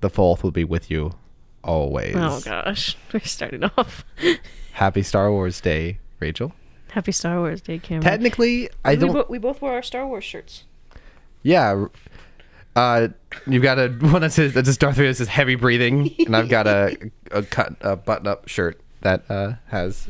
the fourth will be with you always. Oh gosh, we're starting off. Happy Star Wars Day, Rachel. Happy Star Wars Day, Cameron. Technically, I we, don't. bo- we both wore our Star Wars shirts. Yeah. Uh, you've got a one that says that says Darth Vader says heavy breathing, and I've got a a cut a button up shirt that uh, has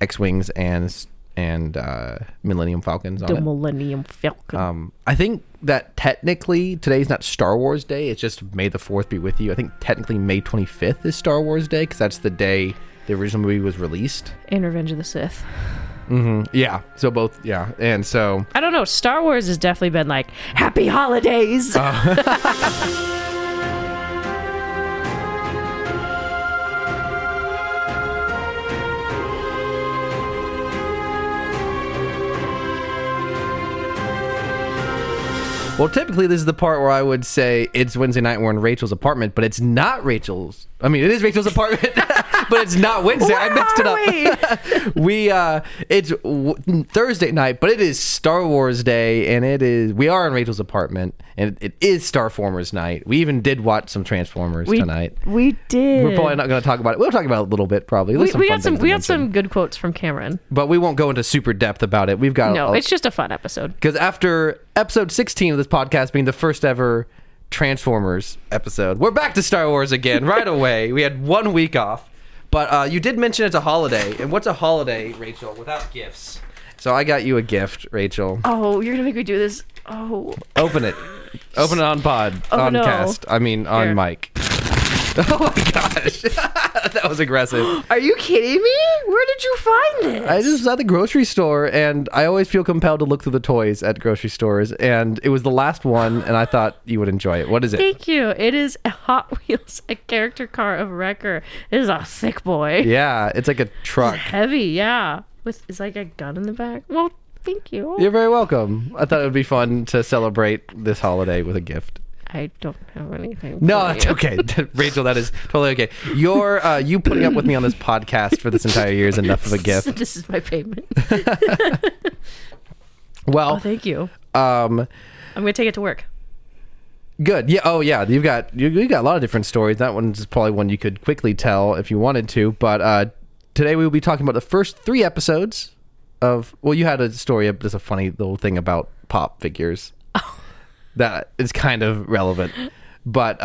X wings and s- and uh, Millennium Falcons on The it. Millennium Falcon. Um, I think that technically today's not Star Wars Day. It's just May the Fourth be with you. I think technically May twenty fifth is Star Wars Day because that's the day the original movie was released. and Revenge of the Sith. hmm Yeah. So both. Yeah. And so I don't know. Star Wars has definitely been like Happy Holidays. Well, typically this is the part where I would say it's Wednesday night. We're in Rachel's apartment, but it's not Rachel's. I mean, it is Rachel's apartment, but it's not Wednesday. I mixed it up. we uh, it's w- Thursday night, but it is Star Wars Day, and it is we are in Rachel's apartment, and it, it is Starformers night. We even did watch some Transformers we, tonight. we did. We're probably not going to talk about it. We'll talk about it a little bit, probably. There's we, we got some we got some good quotes from Cameron. but we won't go into super depth about it. We've got No, a- it's just a fun episode. because after episode 16 of this podcast being the first ever Transformers episode, we're back to Star Wars again right away. We had one week off. But uh, you did mention it's a holiday. And what's a holiday, Rachel, without gifts? So I got you a gift, Rachel. Oh, you're gonna make me do this. Oh, Open it. Open it on pod. Oh, on no. cast. I mean, on Here. mic. Oh gosh. that was aggressive. are you kidding me? Where did you find this? I just was at the grocery store, and I always feel compelled to look through the toys at grocery stores. And it was the last one, and I thought you would enjoy it. What is it? Thank you. It is a Hot Wheels, a character car of Wrecker. It is a thick boy. Yeah, it's like a truck. Heavy, yeah. With is like a gun in the back. Well, thank you. You're very welcome. I thought it would be fun to celebrate this holiday with a gift. I don't have anything. No, that's okay, Rachel. That is totally okay. Your uh, you putting up with me on this podcast for this entire year is enough of a gift. this is my payment. Well, Oh, thank you. um, I'm gonna take it to work. good. Yeah. Oh, yeah. You've got you, you got a lot of different stories. That one's probably one you could quickly tell if you wanted to. But uh, today we will be talking about the first three episodes of. Well, you had a story. There's a funny little thing about pop figures that is kind of relevant. But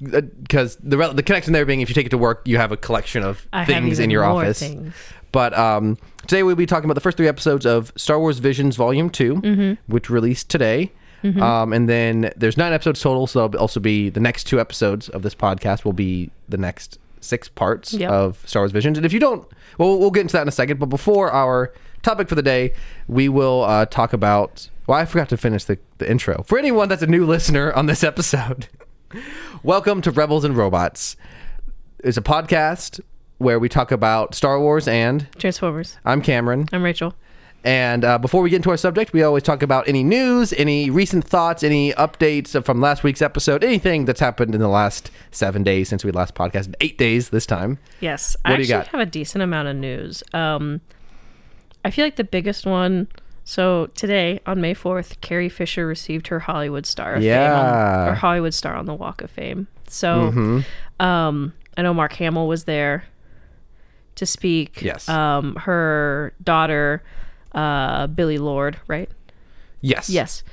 because the re- the connection there being, if you take it to work, you have a collection of I things in your office. things. But um, today we'll be talking about the first three episodes of Star Wars Visions Volume 2, Mm-hmm. which released today. Um, and then there's nine episodes total, so there'll also be the next two episodes of this podcast will be the next six parts Yep. of Star Wars Visions. And if you don't, well, we'll get into that in a second. But before our topic for the day, we will uh, talk about. Well, I forgot to finish the, the intro. For anyone that's a new listener on this episode, welcome to Rebels and Robots. It's a podcast where we talk about Star Wars and Transformers. I'm Cameron. I'm Rachel. And uh, before we get into our subject, we always talk about any news, any recent thoughts, any updates from last week's episode, anything that's happened in the last seven days since we last podcasted, eight days this time. Yes, What I do you got? have a decent amount of news. Um, I feel like the biggest one. So today on May fourth, Carrie Fisher received her Hollywood Star of Fame Yeah. on, or Hollywood Star on the Walk of Fame. So, Mm-hmm. um, I know Mark Hamill was there to speak. Yes. Um, her daughter, uh, Billie Lourd, right? Yes. Yes.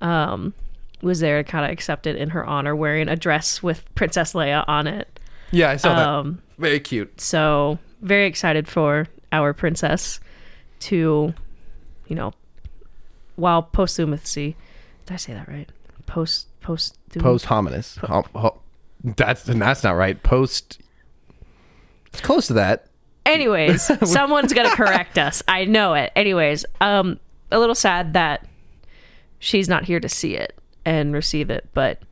Um, was there to kind of accept it in her honor, wearing a dress with Princess Leia on it. Yeah, I saw Um, that. Very cute. So very excited for our princess to, you know, while posthumously, did I say that right? Post post Post hominis. Hom- ho- that's that's not right. Post. It's close to that. Anyways, someone's gonna correct us. I know it. Anyways, um, a little sad that she's not here to see it and receive it, but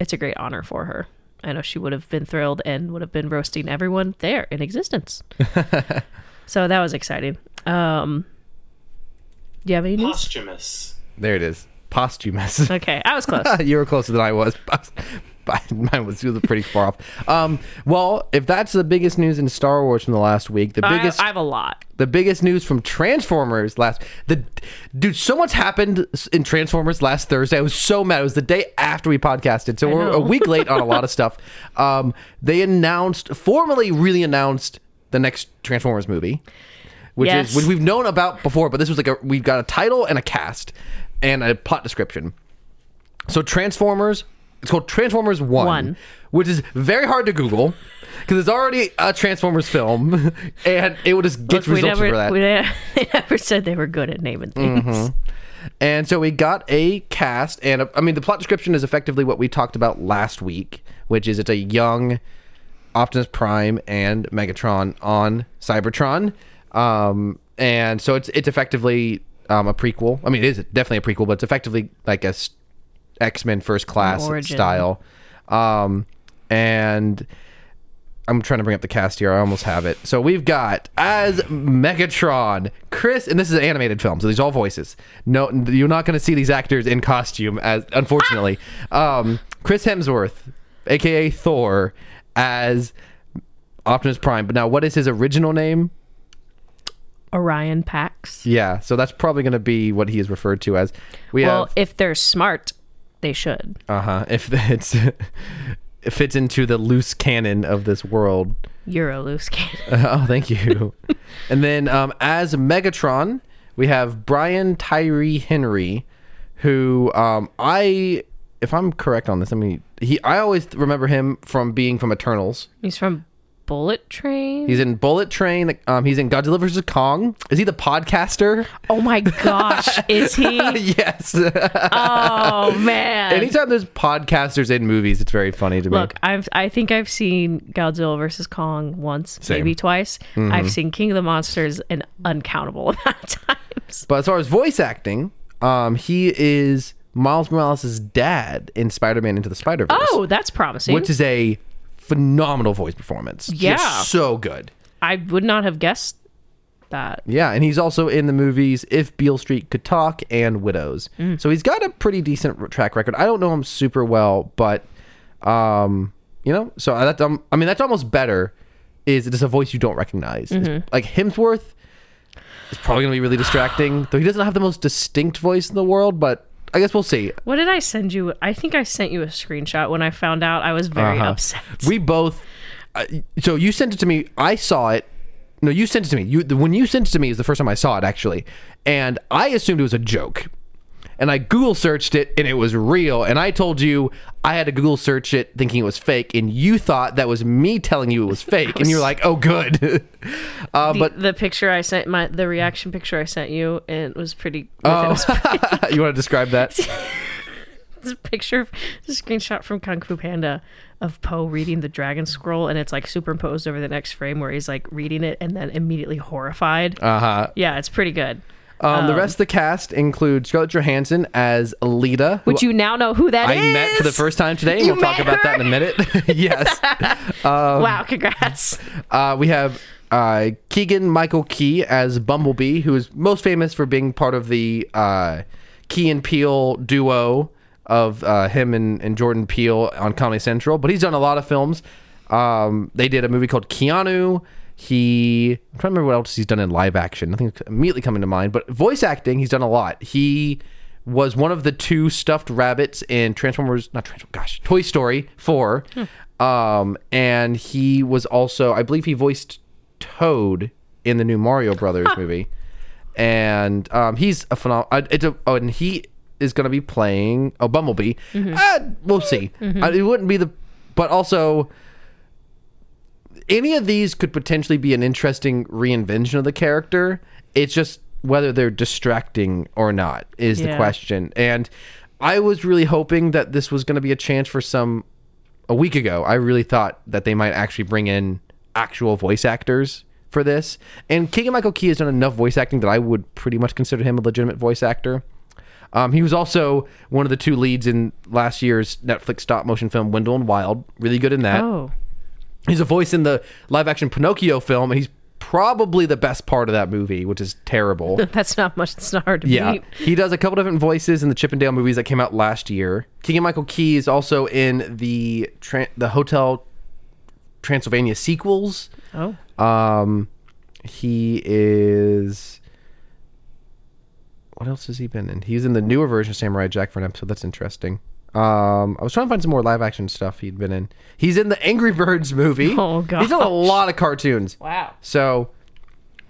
it's a great honor for her. I know she would have been thrilled and would have been roasting everyone there in existence. so that was exciting. Um, do you have any news? Posthumous. There it is. Posthumous. Okay, I was close. you were closer than I was. Mine was pretty far off. Um, well, if that's the biggest news in Star Wars from the last week, the I, biggest I have a lot. the biggest news from Transformers last the dude so much happened in Transformers last Thursday. I was so mad. It was the day after we podcasted, so we're a week late on a lot of stuff. Um, they announced formally, really announced the next Transformers movie, which Yes. is which we've known about before, but this was like a we've got a title and a cast and a plot description. So Transformers, it's called Transformers One, One. which is very hard to Google. Because it's already a Transformers film, and it would just get Look, results never, for that. we ne- they never said they were good at naming things. Mm-hmm. And so we got a cast, and uh, I mean, the plot description is effectively what we talked about last week, which is it's a young Optimus Prime and Megatron on Cybertron, um, and so it's it's effectively um, a prequel. I mean, it is definitely a prequel, but it's effectively like a X Men First Class style, um, and. I'm trying to bring up the cast here. I almost have it. So we've got as Megatron, Chris, and this is an animated film, so these are all voices. No, you're not going to see these actors in costume, as unfortunately. um, Chris Hemsworth, aka Thor, as Optimus Prime. But now, what is his original name? Orion Pax. Yeah, so that's probably going to be what he is referred to as. We Well, have if they're smart, they should. uh huh. If it's it fits into the loose canon of this world. Euro loose cannon. oh, thank you. and then um, as Megatron, we have Brian Tyree Henry, who um, I, if I'm correct on this, I mean, he I always remember him from being from Eternals. He's from Bullet Train. He's in Bullet Train. Um, he's in Godzilla vs Kong. Is he the podcaster? oh my gosh, is he? yes. Oh man. Anytime there's podcasters in movies, it's very funny to me. Look, I've I think I've seen Godzilla versus Kong once, Same. maybe twice. Mm-hmm. I've seen King of the Monsters an uncountable amount of times. But as far as voice acting, um, he is Miles Morales' dad in Spider-Man Into the Spider-Verse. Oh, that's promising. which is a phenomenal voice performance. Just Yeah. so good. I would not have guessed that. Yeah, and he's also in the movies If Beale Street Could Talk and Widows. Mm. So he's got a pretty decent track record. I don't know him super well, but um, you know, so that's um, I mean that's almost better. Is it is a voice you don't recognize? Mm-hmm. Like Hemsworth is probably gonna be really distracting, though he doesn't have the most distinct voice in the world. But I guess we'll see. What did I send you? I think I sent you a screenshot when I found out. I was very Uh-huh. upset. We both. Uh, so you sent it to me. I saw it. No, you sent it to me. You the, when you sent it to me is the first time I saw it actually, and I assumed it was a joke. And I Google searched it, and it was real. And I told you I had to Google search it, thinking it was fake, and you thought that was me telling you it was fake, and you're like, "Oh, good." uh, the, but the picture I sent, my the reaction picture I sent you, and it was pretty. oh, was you want to describe that? This picture, this screenshot from Kung Fu Panda of Po reading the Dragon Scroll, and it's like superimposed over the next frame where he's like reading it and then immediately horrified. Uh huh. yeah, it's pretty good. Um, the rest of the cast includes Scarlett Johansson as Elita, who Which you now know who that I is. met for the first time today. and You We'll talk met about that in a minute. yes. wow, congrats. Uh, we have uh, Keegan Michael Key as Bumblebee, who is most famous for being part of the uh, Key and Peele duo of uh, him and, and Jordan Peele on Comedy Central. But he's done a lot of films. Um, they did a movie called Keanu. He, I'm trying to remember what else he's done in live action. Nothing immediately coming to mind, but voice acting, he's done a lot. He was one of the two stuffed rabbits in Transformers, not Transformers, gosh, Toy Story 4. Um, and he was also, I believe he voiced Toad in the new Mario Brothers movie. And um, he's a phenomenal. It's a, oh, and he is going to be playing oh Bumblebee. Uh, we'll see. Uh, it wouldn't be the, but also any of these could potentially be an interesting reinvention of the character. It's just whether they're distracting or not is the question. And I was really hoping that this was going to be a chance for some. A week ago, I really thought that they might actually bring in actual voice actors for this. And Keegan Michael Key has done enough voice acting that I would pretty much consider him a legitimate voice actor. Um, he was also one of the two leads in last year's Netflix stop motion film Wendell and Wild. Really good in that. Oh, He's a voice in the live action Pinocchio film, and he's probably the best part of that movie, which is terrible. That's not much. It's not hard to Yeah, beat. he does a couple different voices in the Chip 'n Dale movies that came out last year. Keegan Michael Key is also in the Tran the Hotel Transylvania sequels. Oh, Um, he is. What else has he been in? He's in the newer version of Samurai Jack for an episode. That's interesting. Um, I was trying to find some more live action stuff he'd been in. He's in the Angry Birds movie. Oh, god, He's in a lot of cartoons. wow. So,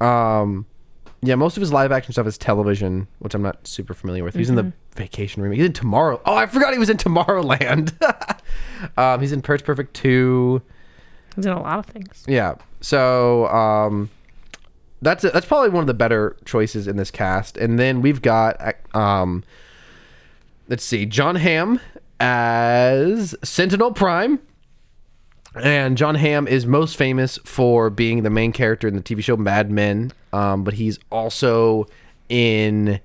um, yeah, most of his live action stuff is television, which I'm not super familiar with. He's in the Vacation remake. He's in Tomorrow. Oh, I forgot he was in Tomorrowland. um, he's in Pitch Perfect 2. He's in a lot of things. Yeah. So, um, that's that's probably one of the better choices in this cast. And then we've got um, let's see, Jon Hamm as Sentinel Prime. And Jon Hamm is most famous for being the main character in the TV show Mad Men, um, but he's also in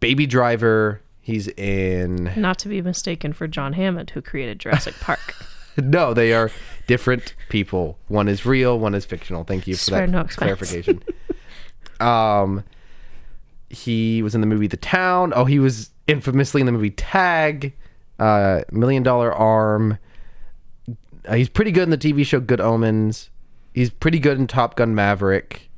Baby Driver. He's in Not to be mistaken for John Hammond, who created Jurassic Park. no, they are different people. One is real, one is fictional. Thank you for Swear that no clarification. um, he was in the movie The Town. Oh, he was infamously in the movie Tag, uh, Million Dollar Arm. Uh, he's pretty good in the TV show Good Omens. He's pretty good in Top Gun Maverick.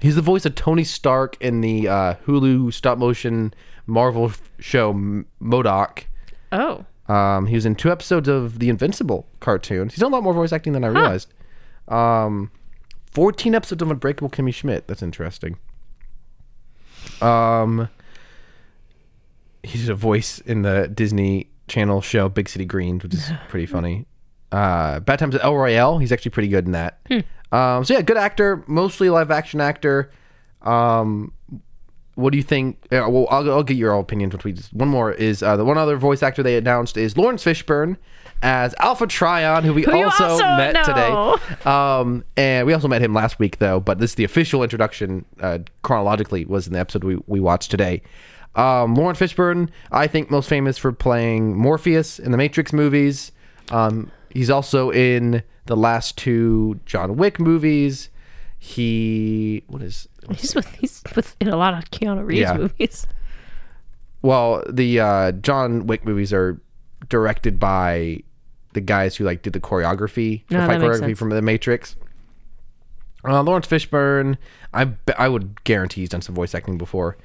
He's the voice of Tony Stark in the uh, Hulu stop motion Marvel f- show M- Modoc. oh, Um, he was in two episodes of the Invincible cartoons. He's done a lot more voice acting than I realized. Um, 14 episodes of Unbreakable Kimmy Schmidt. That's interesting. Um, he did a voice in the Disney Channel show Big City Greens, which is pretty funny. Uh, Bad Times at El Royale. He's actually pretty good in that. Um, so yeah, good actor, mostly live action actor. Um, what do you think? Uh, well, I'll, I'll get your opinions once we just. One more is uh, the one other voice actor they announced is Laurence Fishburne as Alpha Trion, who we Who you also, also met know. today. Um, and we also met him last week, though. But this is the official introduction uh, chronologically was in the episode we, we watched today. Um, Laurence Fishburne, I think most famous for playing Morpheus in the Matrix movies. Um, he's also in the last two John Wick movies. He what is he's with he's with in a lot of Keanu Reeves Yeah. movies. well the uh, John Wick movies are directed by the guys who like did the choreography, the fight choreography from The Matrix. Uh, Laurence Fishburne, I I would guarantee he's done some voice acting before.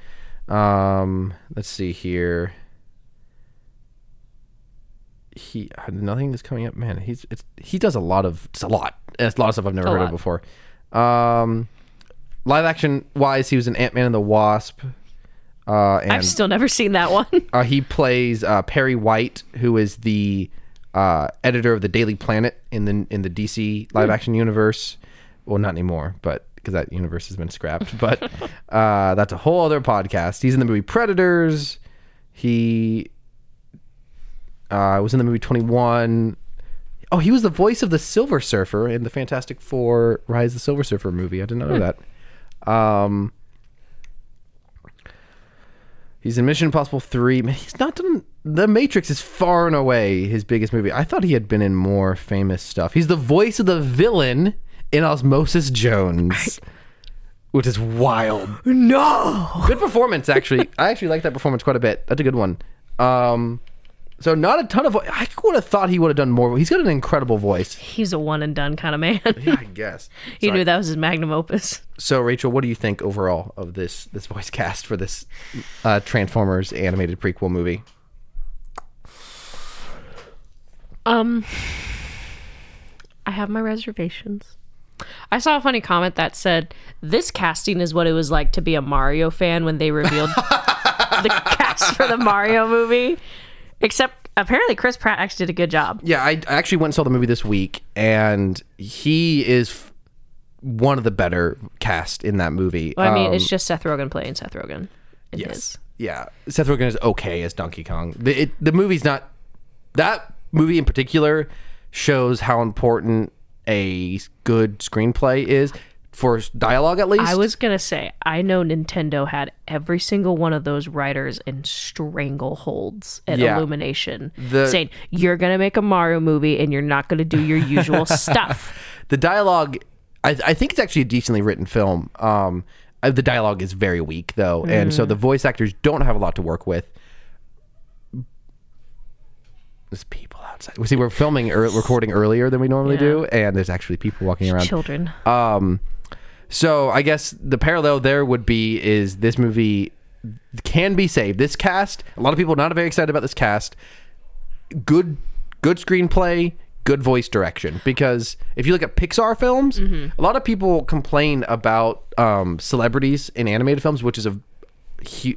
Um, let's see here. He nothing is coming up, man. He's it's, he does a lot of it's a lot. It's a lot of stuff I've never heard of before. Um, live action wise, he was in Ant Man and the Wasp. Uh, and I've still never seen that one. uh, he plays uh, Perry White, who is the uh, editor of the Daily Planet in the in the DC live action universe. Well, not anymore, but because that universe has been scrapped. But uh, that's a whole other podcast. He's in the movie Predators. He uh, was in the movie Twenty One. Oh, he was the voice of the Silver Surfer in the Fantastic Four Rise of the Silver Surfer movie. I didn't know that. Um, He's in Mission Impossible 3. Man, he's not done. The Matrix is far and away his biggest movie. I thought he had been in more famous stuff. He's the voice of the villain in Osmosis Jones, which is wild. no. Good performance, actually. I actually like that performance quite a bit. That's a good one. Um, so not a ton of. vo- I would have thought he would have done more. He's got an incredible voice. He's a one and done kind of man. Yeah, I guess. he knew that was his magnum opus. so Rachel, what do you think overall of this this voice cast for this uh, Transformers animated prequel movie? Um, I have my reservations. I saw a funny comment that said, "This casting is what it was like to be a Mario fan when they revealed the cast for the Mario movie." Except apparently Chris Pratt actually did a good job. Yeah, I, I actually went and saw the movie this week, and he is f- one of the better cast in that movie. Well, I mean, Um, it's just Seth Rogen playing Seth Rogen. yes, yeah. Seth Rogen is okay as Donkey Kong. The it, the movie's not that movie in particular shows how important a good screenplay is for dialogue at least. I was gonna say, I know Nintendo had every single one of those writers in strangleholds at Yeah. Illumination, The- saying you're gonna make a Mario movie and you're not gonna do your usual stuff. the dialogue I, I think it's actually a decently written film. Um, uh, the dialogue is very weak though, and so the voice actors don't have a lot to work with. There's people outside. We see we're filming or recording earlier than we normally Yeah. do, and there's actually people walking around. Children. Um, so I guess the parallel there would be is this movie can be saved. This cast, a lot of people not very excited about this cast. Good, good screenplay, good voice direction. Because if you look at Pixar films, Mm-hmm. a lot of people complain about um, celebrities in animated films, which is a,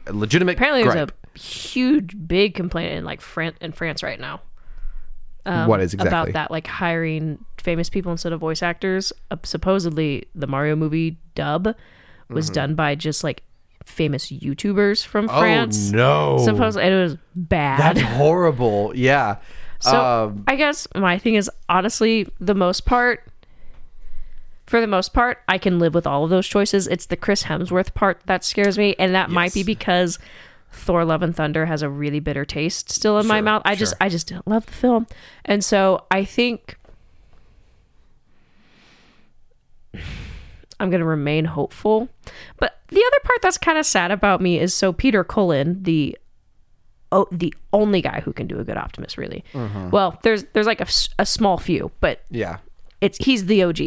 a legitimate. Apparently, gripe. there's a huge, big complaint in like Fran- in France right now. Um, What is exactly? about that? Like hiring famous people instead of voice actors. Uh, supposedly, the Mario movie dub was Mm-hmm. done by just like famous YouTubers from Oh France. no! Supposedly, it was bad. That's horrible. Yeah. So Um, I guess my thing is honestly the most part. For the most part, I can live with all of those choices. It's the Chris Hemsworth part that scares me, and that might be because Thor: Love and Thunder has a really bitter taste still in my mouth. I just. I just didn't love the film, and so I think I'm gonna remain hopeful. But the other part that's kind of sad about me is so Peter Cullen, the oh, the only guy who can do a good Optimus, really. Well, there's there's like a small few, but yeah. it's he's the OG.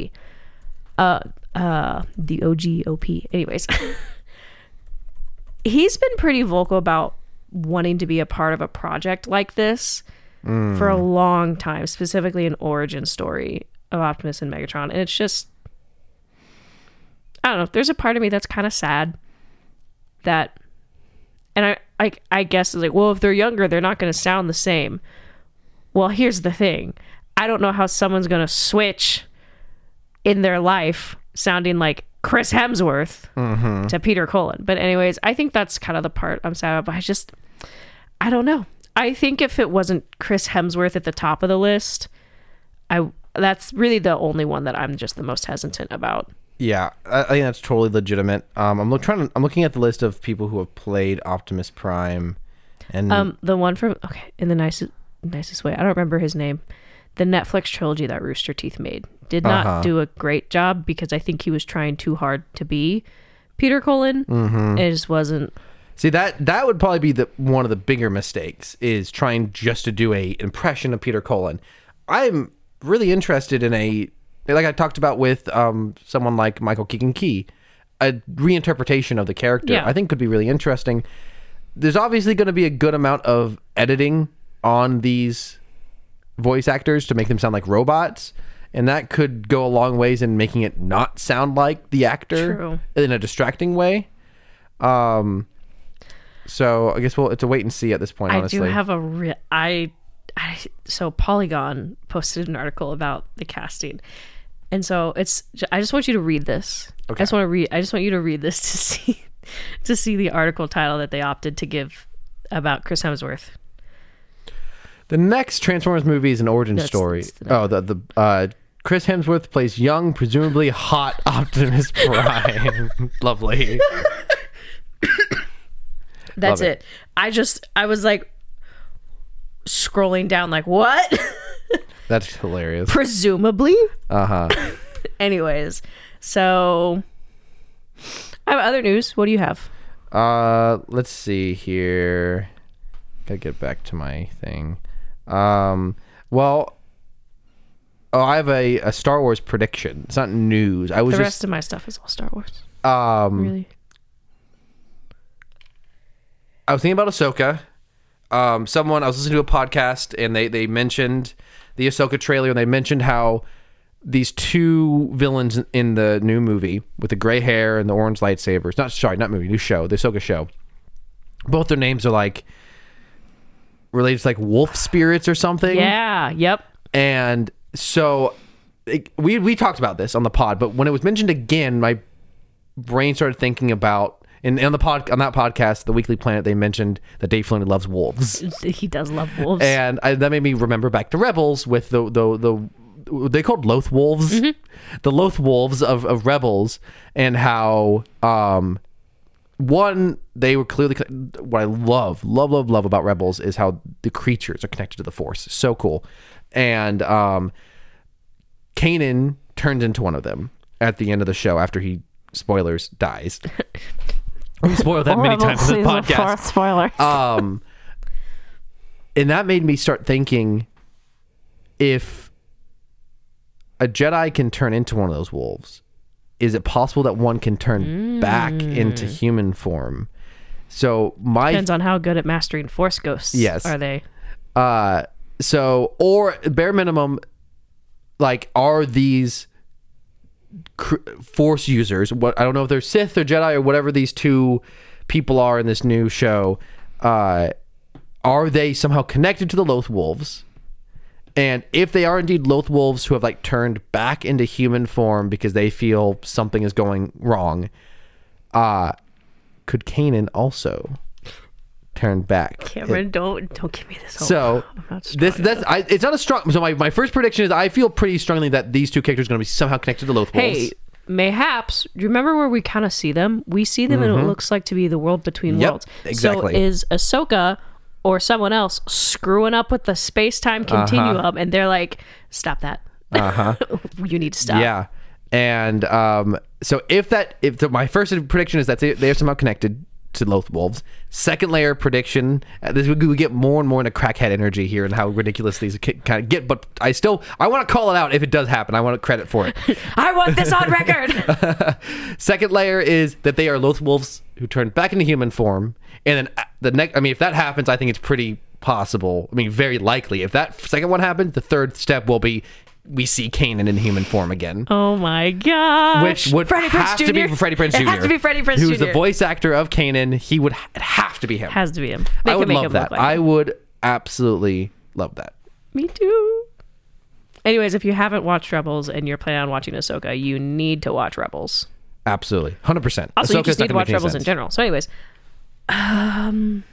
Uh, uh, the OG OP. Anyways, he's been pretty vocal about wanting to be a part of a project like this for a long time, specifically an origin story of Optimus and Megatron, and it's just. I don't know. There's a part of me that's kind of sad that, and I, I, I guess it's like, well, if they're younger, they're not going to sound the same. Well, here's the thing. I don't know how someone's going to switch in their life sounding like Chris Hemsworth to Peter Cullen. But anyways, I think that's kind of the part I'm sad about. I just, I don't know. I think if it wasn't Chris Hemsworth at the top of the list, I that's really the only one that I'm just the most hesitant about. Yeah, I, I think that's totally legitimate. Um, I'm look, trying. To, I'm looking at the list of people who have played Optimus Prime, and Um, the one from okay, in the nicest nicest way. I don't remember his name. The Netflix trilogy that Rooster Teeth made did not Uh-huh. do a great job because I think he was trying too hard to be Peter Cullen. Mm-hmm. It just wasn't. see that that would probably be the one of the bigger mistakes is trying just to do a impression of Peter Cullen. I'm really interested in a like I talked about with um, someone like Michael Keegan Key, a reinterpretation of the character. Yeah. I think could be really interesting. There's obviously going to be a good amount of editing on these voice actors to make them sound like robots. And that could go a long ways in making it not sound like the actor True. in a distracting way. Um, so I guess we'll it's a wait and see at this point. honestly, I do have a re- I, I so Polygon posted an article about the casting, and so it's. I just want you to read this. Okay. I just want to read. I just want you to read this to see to see the article title that they opted to give about Chris Hemsworth. the next Transformers movie is an origin story. the oh, the the uh, Chris Hemsworth plays young, presumably hot Optimus Prime. Lovely. That's Love it. I just I was like scrolling down like what? That's hilarious. Presumably. Uh huh. Anyways, so I have other news. What do you have? Uh, let's see here. Gotta get back to my thing. Um, well, oh, I have a, a Star Wars prediction. It's not news. I was The just rest of my stuff is all Star Wars. um, Really? I was thinking about Ahsoka. Um, someone I was listening to a podcast and they they mentioned the Ahsoka trailer and they mentioned how these two villains in the new movie with the gray hair and the orange lightsabers. Not sorry, not movie, new show, the Ahsoka show. Both their names are like related to like wolf spirits or something. Yeah. Yep. And so it, we we talked about this on the pod, but when it was mentioned again, my brain started thinking about and on the pod on that podcast, the Weekly Planet, they mentioned that Dave Filoni loves wolves, He does love wolves. and I, that made me remember back to Rebels with the the the they called Loth wolves, the Loth wolves of, of Rebels, and how um one they were clearly what I love love love love about Rebels is how the creatures are connected to the Force, so cool, and um Kanan turns into one of them. at the end of the show after he spoilers dies. we spoiled that many times in this podcast. spoiler. Um, and that made me start thinking if a Jedi can turn into one of those wolves, is it possible that one can turn back into human form? So my Depends on how good at mastering force ghosts. Yes. Are they? uh so or bare minimum like are these force users what i don't know if they're sith or jedi or whatever these two people are in this new show uh are they somehow connected to the loth wolves? And if they are indeed loth wolves who have like turned back into human form because they feel something is going wrong uh could Kanan also turn back Cameron, don't don't give me this. Hope. so I'm not strong this that's I, it's not a strong. So my, my first prediction is I feel pretty strongly that these two characters are going to be somehow connected to Loth wolves. Hey, mayhaps. Do you remember where we kind of see them? We see them, and it looks like to be the world between Mm-hmm. Yep, worlds. exactly. So is Ahsoka or someone else screwing up with the space time continuum, and they're like, "Stop that! Uh-huh. you need to stop." yeah, and um, so if that if the, my first prediction is that they, they are somehow connected to Loth wolves. Second layer prediction. Uh, this we, we get more and more into crackhead energy here and how ridiculous these kind of get. But I still I want to call it out if it does happen. I want credit for it. I want this on record. Second layer is that they are Loth wolves who turn back into human form, and then uh, the next. I mean, if that happens, I think it's pretty possible. I mean, very likely. If that second one happens, the third step will be we see Kanan in human form again. oh my god! Which would Freddie have to be Jr.? Freddie Prinze Jr. It has to be Freddie Prinze Jr., who's the voice actor of Kanan. He would ha- have to be him. Has to be him. They I would love that. like I would absolutely love that. Me too. Anyways, if you haven't watched Rebels and you're planning on watching Ahsoka, you need to watch Rebels. Absolutely, hundred percent. Also, you just need to watch Rebels in general. So, anyways, um,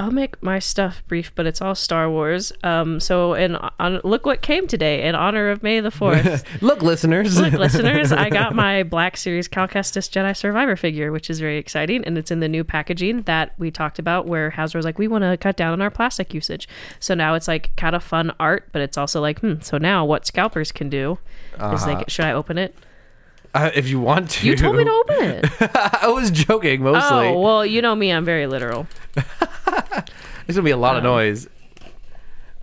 I'll make my stuff brief, but it's all Star Wars. Um, so, in on look what came today in honor of May the Fourth. Look, listeners. Look, listeners, I got my Black Series Cal Kestis Jedi Survivor figure, which is very exciting, and it's in the new packaging that we talked about, where Hasbro's like, we want to cut down on our plastic usage. So now it's like kind of fun art, but it's also like, hmm. So now what scalpers can do is they Uh-huh. get, should I open it? Uh, if you want to, You told me to open it. I was joking mostly. Oh well, you know me, I'm very literal. There's gonna be a lot of noise.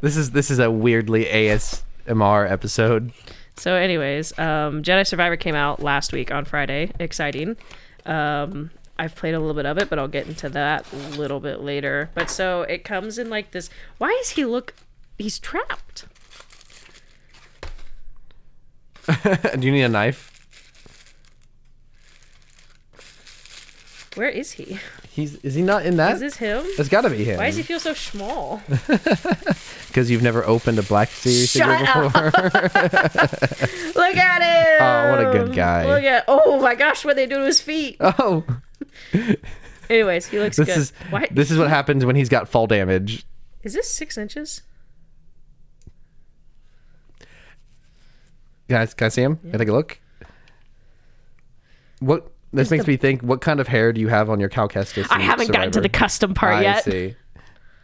This is this is a weirdly ASMR episode. So, anyways, um, Jedi Survivor came out last week on Friday. Exciting. Um, I've played a little bit of it, but I'll get into that a little bit later. But so it comes in like this. Why does he look? He's trapped. Do you need a knife? Where is he? He's is he not in that? Is this him? It's got to be him. Why does he feel so small? Because you've never opened a Black Series Shut before. Look at him! Oh, what a good guy. Look at oh my gosh, what they do to his feet. oh, Anyways, he looks this good. is Why? this is what happens when he's got fall damage. is this six inches? Guys, can I see him? Can I take a look? What this makes me think. What kind of hair do you have on your Cal Kestis? I haven't gotten to the custom part I yet. see.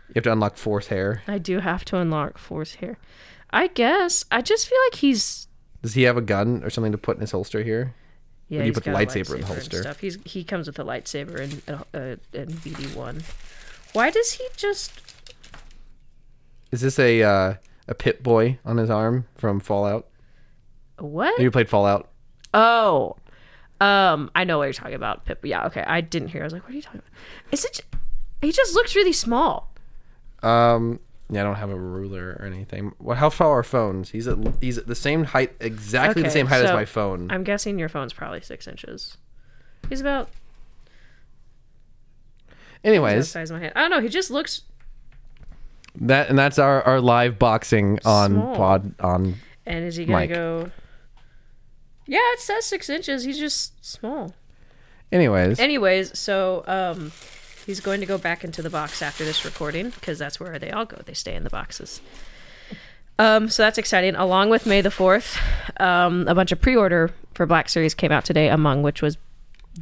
You have to unlock Force hair. I do have to unlock Force hair. I guess. I just feel like he's Does he have a gun or something to put in his holster here? yeah. do you put the a lightsaber in the holster? Stuff. He's he comes with a lightsaber and uh, uh, and BD one. Why does he just? Is this a uh, a pit boy on his arm from Fallout? What? You played Fallout. Oh, um, I know what you're talking about. Pip. Yeah, okay. I didn't hear. I was like, what are you talking about? Is it? j- He just looks really small. Um, yeah, I don't have a ruler or anything. What? How tall are phones? He's at he's at the same height, exactly the same height as my phone. I'm guessing your phone's probably six inches. He's about Anyways, size my hand. I don't know. He just looks that and that's our our live boxing on Small. pod on. And is he gonna Mike. go? Yeah, it says six inches. He's just small. Anyways, Anyways, so um, he's going to go back into the box after this recording because that's where they all go. They stay in the boxes. Um, so that's exciting. Along with May the Fourth, um, a bunch of pre-order for Black Series came out today, among which was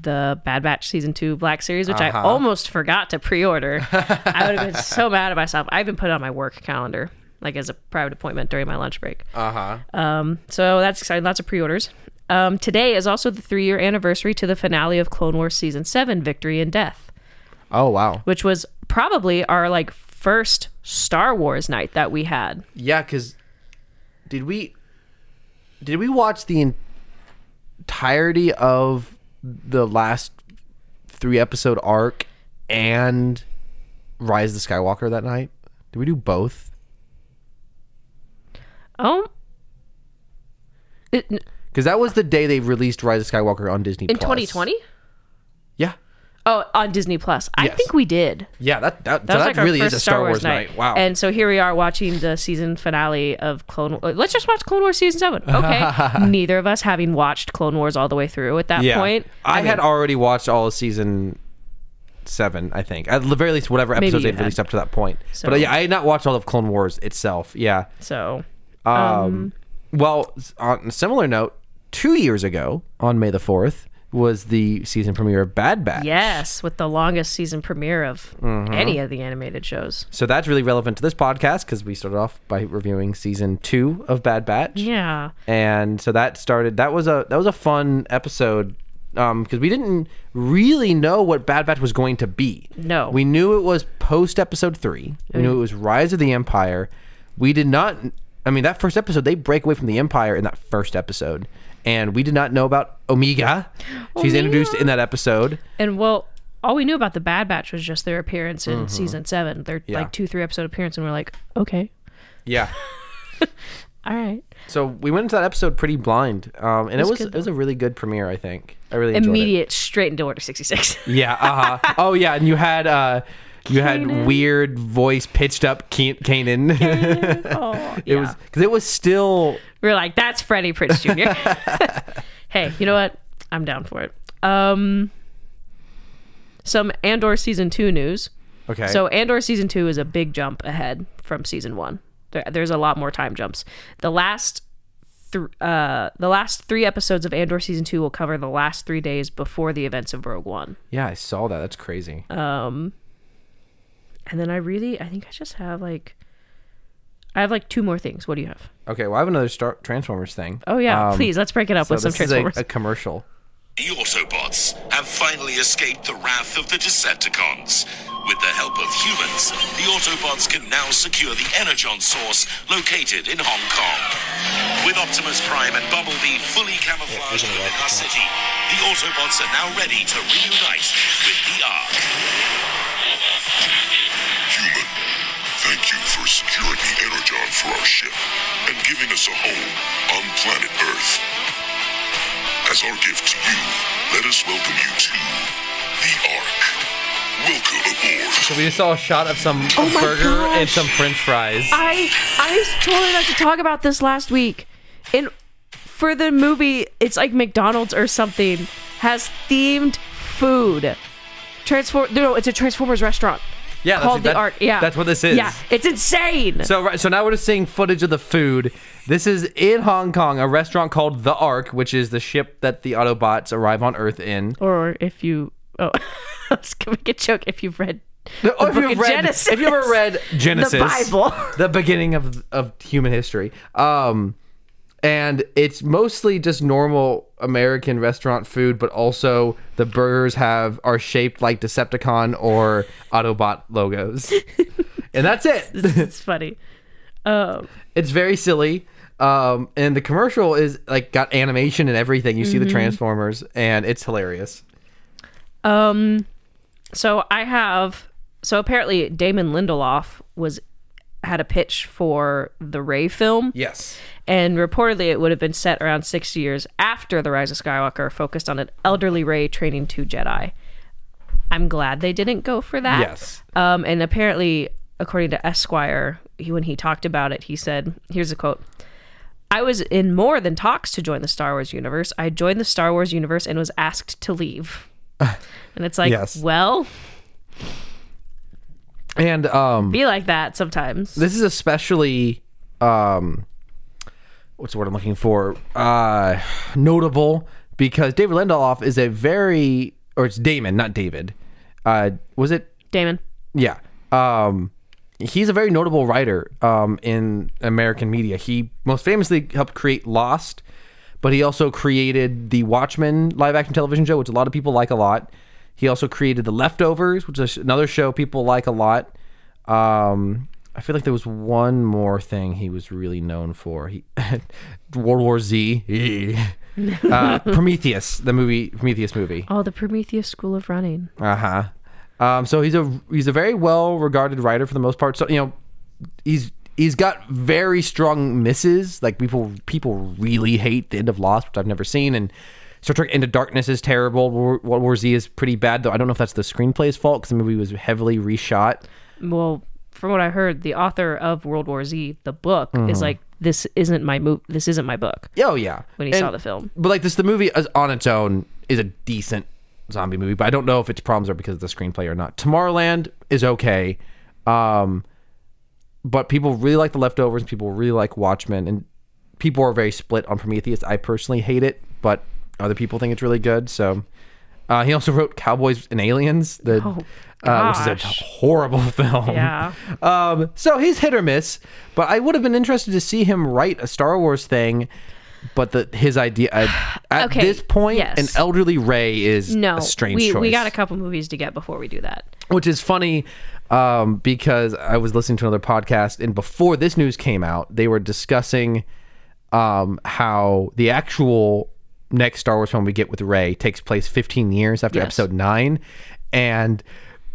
the Bad Batch season two Black Series, which I Uh-huh. almost forgot to pre-order. I would have been so mad at myself. I even put it on my work calendar. like as a private appointment during my lunch break. Uh huh. Um, so that's exciting. Lots of pre-orders. Um, today is also the three-year anniversary to the finale of Clone Wars season seven, Victory and Death, Oh wow. which was probably our like first Star Wars night that we had. Yeah, because did we did we watch the entirety of the last three episode arc and Rise of the Skywalker that night? Did we do both? Oh, it, Because that was the day they released Rise of Skywalker on Disney. Plus. 2020. Yeah, Oh, on Disney Plus. I Yes. think we did. yeah. That that, That so was that like our really first is a Star Wars, night. Wow. And so here we are watching the season finale of Clone Wars. Let's just watch Clone Wars season seven. Okay. Neither of us having watched Clone Wars all the way through at that yeah, point. I, had already watched all of season seven. I think at the very least, whatever Maybe episodes you they've had. released up to that point. So- But uh, yeah, I had not watched all of Clone Wars itself. Yeah. So Um, well, s- on a similar note, two years ago on May the fourth was the season premiere of Bad Batch. yes, with the longest season premiere of Mm-hmm. any of the animated shows. So that's really relevant to this podcast because we started off by reviewing season two of Bad Batch. Yeah. and so that started that was a that was a fun episode um because we didn't really know what bad batch was going to be No. we knew it was post episode three we knew it was rise of the empire we did not i mean that first episode they break away from the empire in that first episode and we did not know about omega she's introduced in that episode And well, all we knew about the Bad Batch was just their appearance in season seven. Their Mm-hmm. Yeah. like two, three episode appearance, and we're like, okay, yeah all right. so we went into that episode pretty blind um and it was was it was a really good premiere i think i really enjoyed it. Immediate straight into Order sixty six. Yeah. Uh huh. oh yeah, and you had uh, you had weird voice pitched up Ke- Kanan. oh, it yeah. was because it was still we are like, that's Freddie Prinze Jr. hey, you know what? I'm down for it. Um, some Andor season two news. okay. So Andor season two is a big jump ahead from season one. There, there's a lot more time jumps. The last, th- uh, the last three episodes of Andor season two will cover the last three days before the events of Rogue One. yeah, I saw that. That's crazy. Um, and then I really, I think I just have like, I have like two more things. What do you have? okay. Well, I have another Star Transformers thing. Oh yeah, Um, please let's break it up So with some this is a, Transformers. a commercial. The Autobots have finally escaped the wrath of the Decepticons. With the help of humans, the Autobots can now secure the Energon source located in Hong Kong. With Optimus Prime and Bumblebee fully camouflaged within our city, the Autobots are now ready to reunite with the Ark. Human, thank you for securing the Energon for our ship and giving us a home on planet Earth. As our gift to you, let us welcome you to the Ark. Welcome aboard. So we just saw a shot of some Oh my burger and some French fries. I I was totally meant to talk about this last week. In for the movie, it's like McDonald's or something has themed food. Transform no, it's a Transformers restaurant yeah, that's, called that- the Ark. Yeah, that's what this is. Yeah, it's insane. So right, so now we're just seeing footage of the food. This is in Hong Kong, a restaurant called the Ark, which is the ship that the Autobots arrive on Earth in. or if you oh, I was gonna make a joke if you've read Oh, if, you've read, Genesis. if you ever read Genesis, the Bible. the beginning of of human history, um, and it's mostly just normal American restaurant food, but also the burgers have are shaped like Decepticon or Autobot logos, and that's it. it's funny. Um, it's very silly. Um, and the commercial is like got animation and everything. You see Mm-hmm. the Transformers, and it's hilarious. Um, so I have so apparently Damon Lindelof was had a pitch for the Rey film, Yes. and reportedly it would have been set around six years after the Rise of Skywalker, focused on an elderly Rey training two Jedi. I'm glad they didn't go for that. Yes. Um, and apparently, according to Esquire, he, when he talked about it, he said, "Here's a quote." I was in more than talks to join the Star Wars universe. I joined the Star Wars universe and was asked to leave. and it's like, Yes. well, And um, be like that sometimes. this is especially um what's the word I'm looking for? Uh notable because David Lindelof is a very or it's Damon, not David. Uh was it Damon. yeah. Um he's a very notable writer um, in American media. He most famously helped create Lost, but he also created the Watchmen live action television show, which a lot of people like a lot. He also created The Leftovers, which is another show people like a lot. Um, I feel like there was one more thing he was really known for. He World War Z, uh, Prometheus, the movie Prometheus movie. Oh, the Prometheus School of Running. Uh huh. Um, so he's a he's a very well regarded writer for the most part. So you know, he's he's got very strong misses. Like people people really hate the end of Lost, which I've never seen, and Star Trek Into Darkness is terrible. World War Z is pretty bad, though. I don't know if that's the screenplay's fault because the movie was heavily reshot. Well, from what I heard, the author of World War Z, the book, is like, this isn't my move. This isn't my book. Oh yeah, When he And- saw the film. but like this, the movie is, on its own is a decent zombie movie. But I don't know if its problems are because of the screenplay or not. Tomorrowland is okay, um, but people really like the leftovers. People really like Watchmen, and people are very split on Prometheus. I personally hate it, but other people think it's really good. So uh, he also wrote Cowboys and Aliens, the Oh, uh, which is a horrible film. Yeah. Um, so he's hit or miss, but I would have been interested to see him write a Star Wars thing. But the his idea at, at Okay, this point, yes. an elderly Rey is No, a strange we, choice. we got a couple movies to get before we do that. which is funny um, because I was listening to another podcast, and before this news came out, they were discussing um, how the actual next Star Wars film we get with Rey takes place 15 years after Yes. Episode Nine, and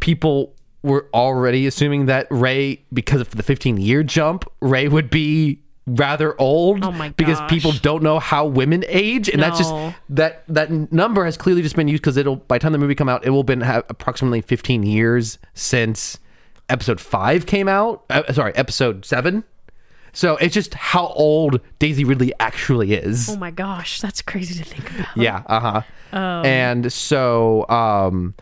people were already assuming that Rey, because of the 15 year jump, Rey would be rather old Oh my because people don't know how women age and that's just that that number has clearly just been used because it'll by the time the movie come out it will been have approximately 15 years since episode 5 came out uh, sorry episode 7 so it's just how old daisy ridley actually is Oh my gosh, that's crazy to think about. yeah uh-huh Oh. and so um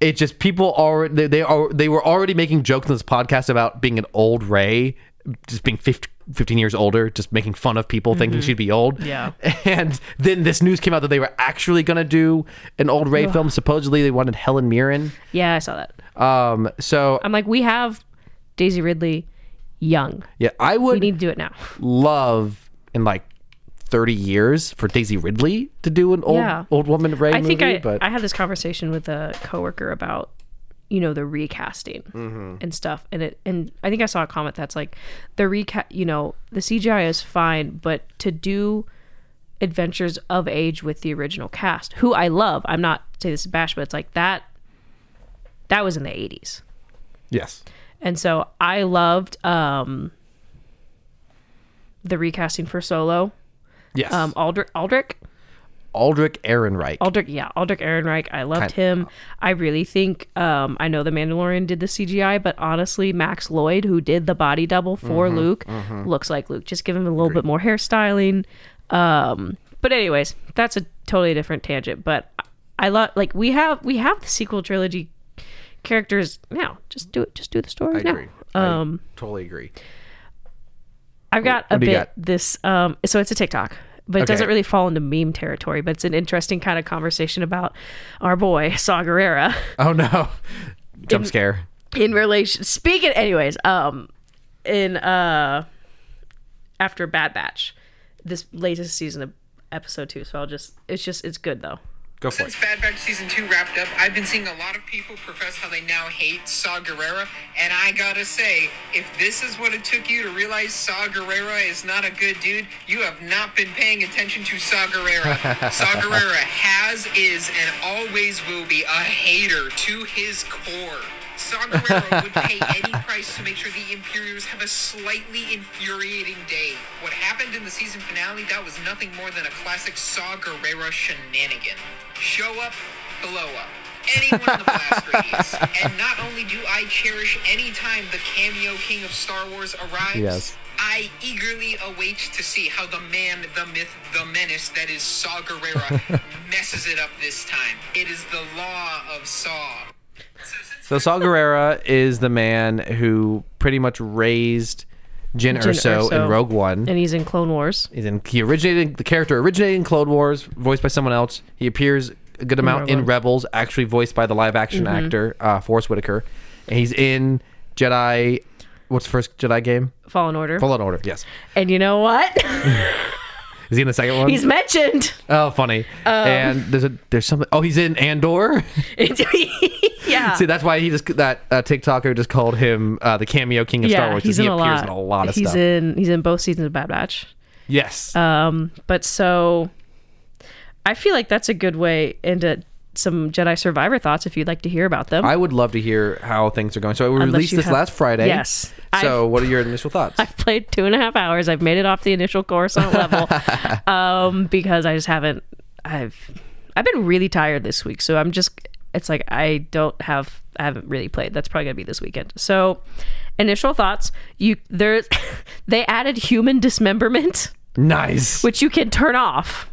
it just people already they, they are they were already making jokes on this podcast about being an old rey just being 50, 15 years older just making fun of people thinking she'd be old Mm-hmm. Yeah. and then this news came out that they were actually going to do an old rey film supposedly they wanted helen mirren Yeah, I saw that. um so I'm like, we have Daisy Ridley young. yeah i We would need to do it now. love in like 30 years for daisy ridley to do an old Yeah. old woman rey I movie think I, but I had this conversation with a coworker about you know the recasting Mm-hmm. and stuff and it and I think I saw a comment that's like the recast you know the CGI is fine but to do adventures of age with the original cast who I love I'm not say this is bash but it's like that that was in the 80s yes and so I loved um the recasting for Solo yes um Aldrich Aldrich aldrich ehrenreich Aldrich, yeah, Aldrich Ehrenreich. I loved Kind- him. I really think um, I know the Mandalorian did the CGI, but honestly, Max Lloyd, who did the body double for Mm-hmm, Luke, looks like Luke. Just give him a little bit more hairstyling. Um, but anyways, that's a totally different tangent. But I love like we have we have the sequel trilogy characters now. Just do it. Just do the story I now. agree. Um, I totally agree. I've got a what you bit got? this um so it's a TikTok, but it Okay. doesn't really fall into meme territory, but it's an interesting kind of conversation about our boy Saw Gerrera Oh no. Jump scare. in relation speaking anyways, um in uh after Bad Batch, this latest season of episode 2, so I'll just it's just it's good though. Go for it. Since Bad Batch season two wrapped up, I've been seeing a lot of people profess how they now hate Saw Gerrera, and I gotta say, if this is what it took you to realize Saw Gerrera is not a good dude, you have not been paying attention to Saw Gerrera. Saw Gerrera has, is, and always will be a hater to his core. Saw Gerrera would pay any price to make sure the Imperials have a slightly infuriating day. What happened in the season finale, that was nothing more than a classic Saw Gerrera shenanigan. Show up, blow up. Anyone in the blast radius. And not only do I cherish any time the cameo king of Star Wars arrives, Yes. I eagerly await to see how the man, the myth, the menace that is Saw Gerrera messes it up this time. It is the law of Saw. So Saw Gerrera is the man who pretty much raised Jin, Jyn Erso, in Rogue One. And he's in Clone Wars. He's in, he originated the character originated in Clone Wars, voiced by someone else. He appears a good amount Rogue in Rebels, actually voiced by the live action actor uh, Forest Whitaker. And he's in Jedi What's the first Jedi game? Fallen Order. Fallen Order. Yes. and you know what? Is he in the second one? He's mentioned. oh, funny. Um, and there's a there's something. Oh, he's in Andor. yeah. See, that's why he just that uh, TikToker just called him uh, the cameo king of Star Wars. he's he in a appears lot. in a lot of he's stuff. in he's in both seasons of Bad Batch. yes. Um, but so I feel like that's a good way into some Jedi Survivor thoughts if you'd like to hear about them. I would love to hear how things are going. So we released this have- last Friday. Yes. So I've- what are your initial thoughts? I've played two and a half hours. I've made it off the initial Coruscant level um, because I just haven't. I've I've been really tired this week, so I'm just. It's like I don't have. I haven't really played. That's probably gonna be this weekend. So, initial thoughts. You there's they added human dismemberment, nice. which you can turn off.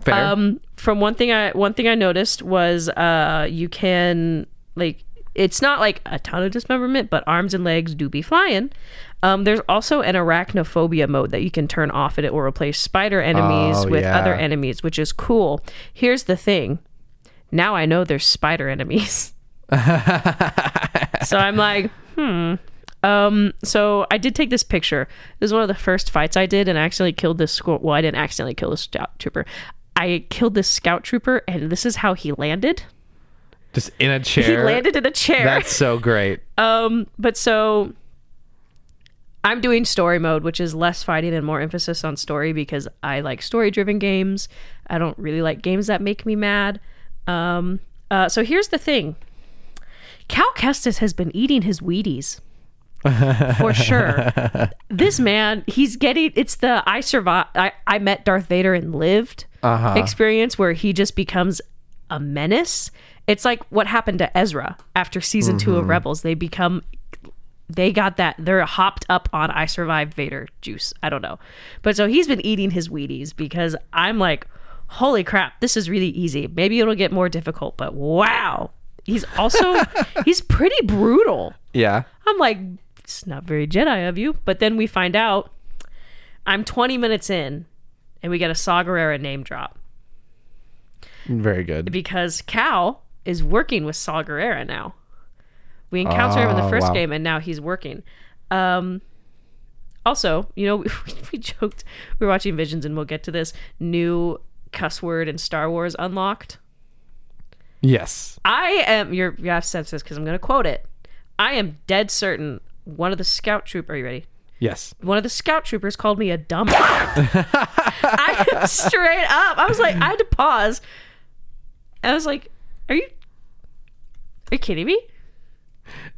Fair. Um, from one thing I one thing I noticed was uh you can like it's not like a ton of dismemberment, but arms and legs do be flying. Um, there's also an arachnophobia mode that you can turn off, and it will replace spider enemies Oh, with yeah. other enemies, which is cool. Here's the thing: now I know there's spider enemies, so I'm like, hmm. Um, so I did take this picture. This is one of the first fights I did, and I accidentally killed this squirrel. Well, I didn't accidentally kill this scout trooper. I killed this scout trooper, and this is how he landed. Just in a chair. He landed in a chair. That's so great. Um, but so I'm doing story mode, which is less fighting and more emphasis on story because I like story driven games. I don't really like games that make me mad. Um, uh, so here's the thing Cal Kestis has been eating his Wheaties. For sure. This man, he's getting it's the I survived I, I met Darth Vader and lived Uh-huh. experience where he just becomes a menace. It's like what happened to Ezra after season two Mm-hmm. of Rebels. They become they got that they're hopped up on I survived Vader juice. I don't know. But so he's been eating his Wheaties because I'm like, holy crap, this is really easy. Maybe it'll get more difficult, but wow. He's also he's pretty brutal. Yeah. I'm like, it's not very Jedi of you. But then we find out I'm 20 minutes in and we get a Saw Gerrera name drop Very good. because Cal is working with Gerrera now. We encounter him in the Oh, first wow. game and now he's working. Um, also, you know, we, we joked, we were watching Visions and we'll get to this new cuss word in Star Wars unlocked. Yes. I am, you're, you have sense this because I'm going to quote it. I am dead certain one of the scout troop, are you ready? Yes. one of the scout troopers called me a dumb. I straight up. I was like, I had to pause. I was like, "Are you? Are you kidding me?"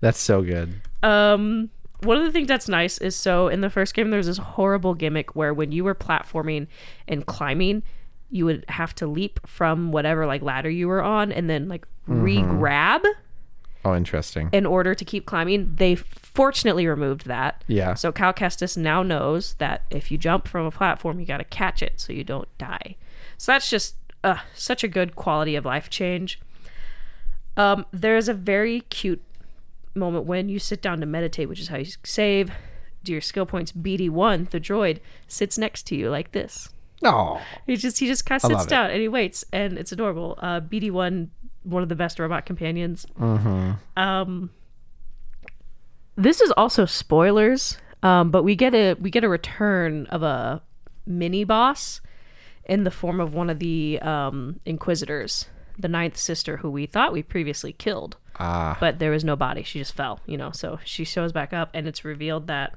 That's so good. Um, one of the things that's nice is so in the first game there's this horrible gimmick where when you were platforming and climbing, you would have to leap from whatever like ladder you were on and then like re-grab Oh, interesting. in order to keep climbing. They fortunately removed that. Yeah. So Cal Kestis now knows that if you jump from a platform, you got to catch it so you don't die. So that's just uh, such a good quality of life change. Um, there's a very cute moment when you sit down to meditate, which is how you save. Do your skill points. BD1, the droid, sits next to you like this. Oh. He just he just kind of sits love it. down and he waits, and it's adorable. Uh, BD one, one of the best robot companions. Mm-hmm. Um, this is also spoilers, um, but we get a we get a return of a mini boss in the form of one of the um, Inquisitors, the Ninth Sister, who we thought we previously killed, Ah. but there was no body. She just fell, you know. So she shows back up, and it's revealed that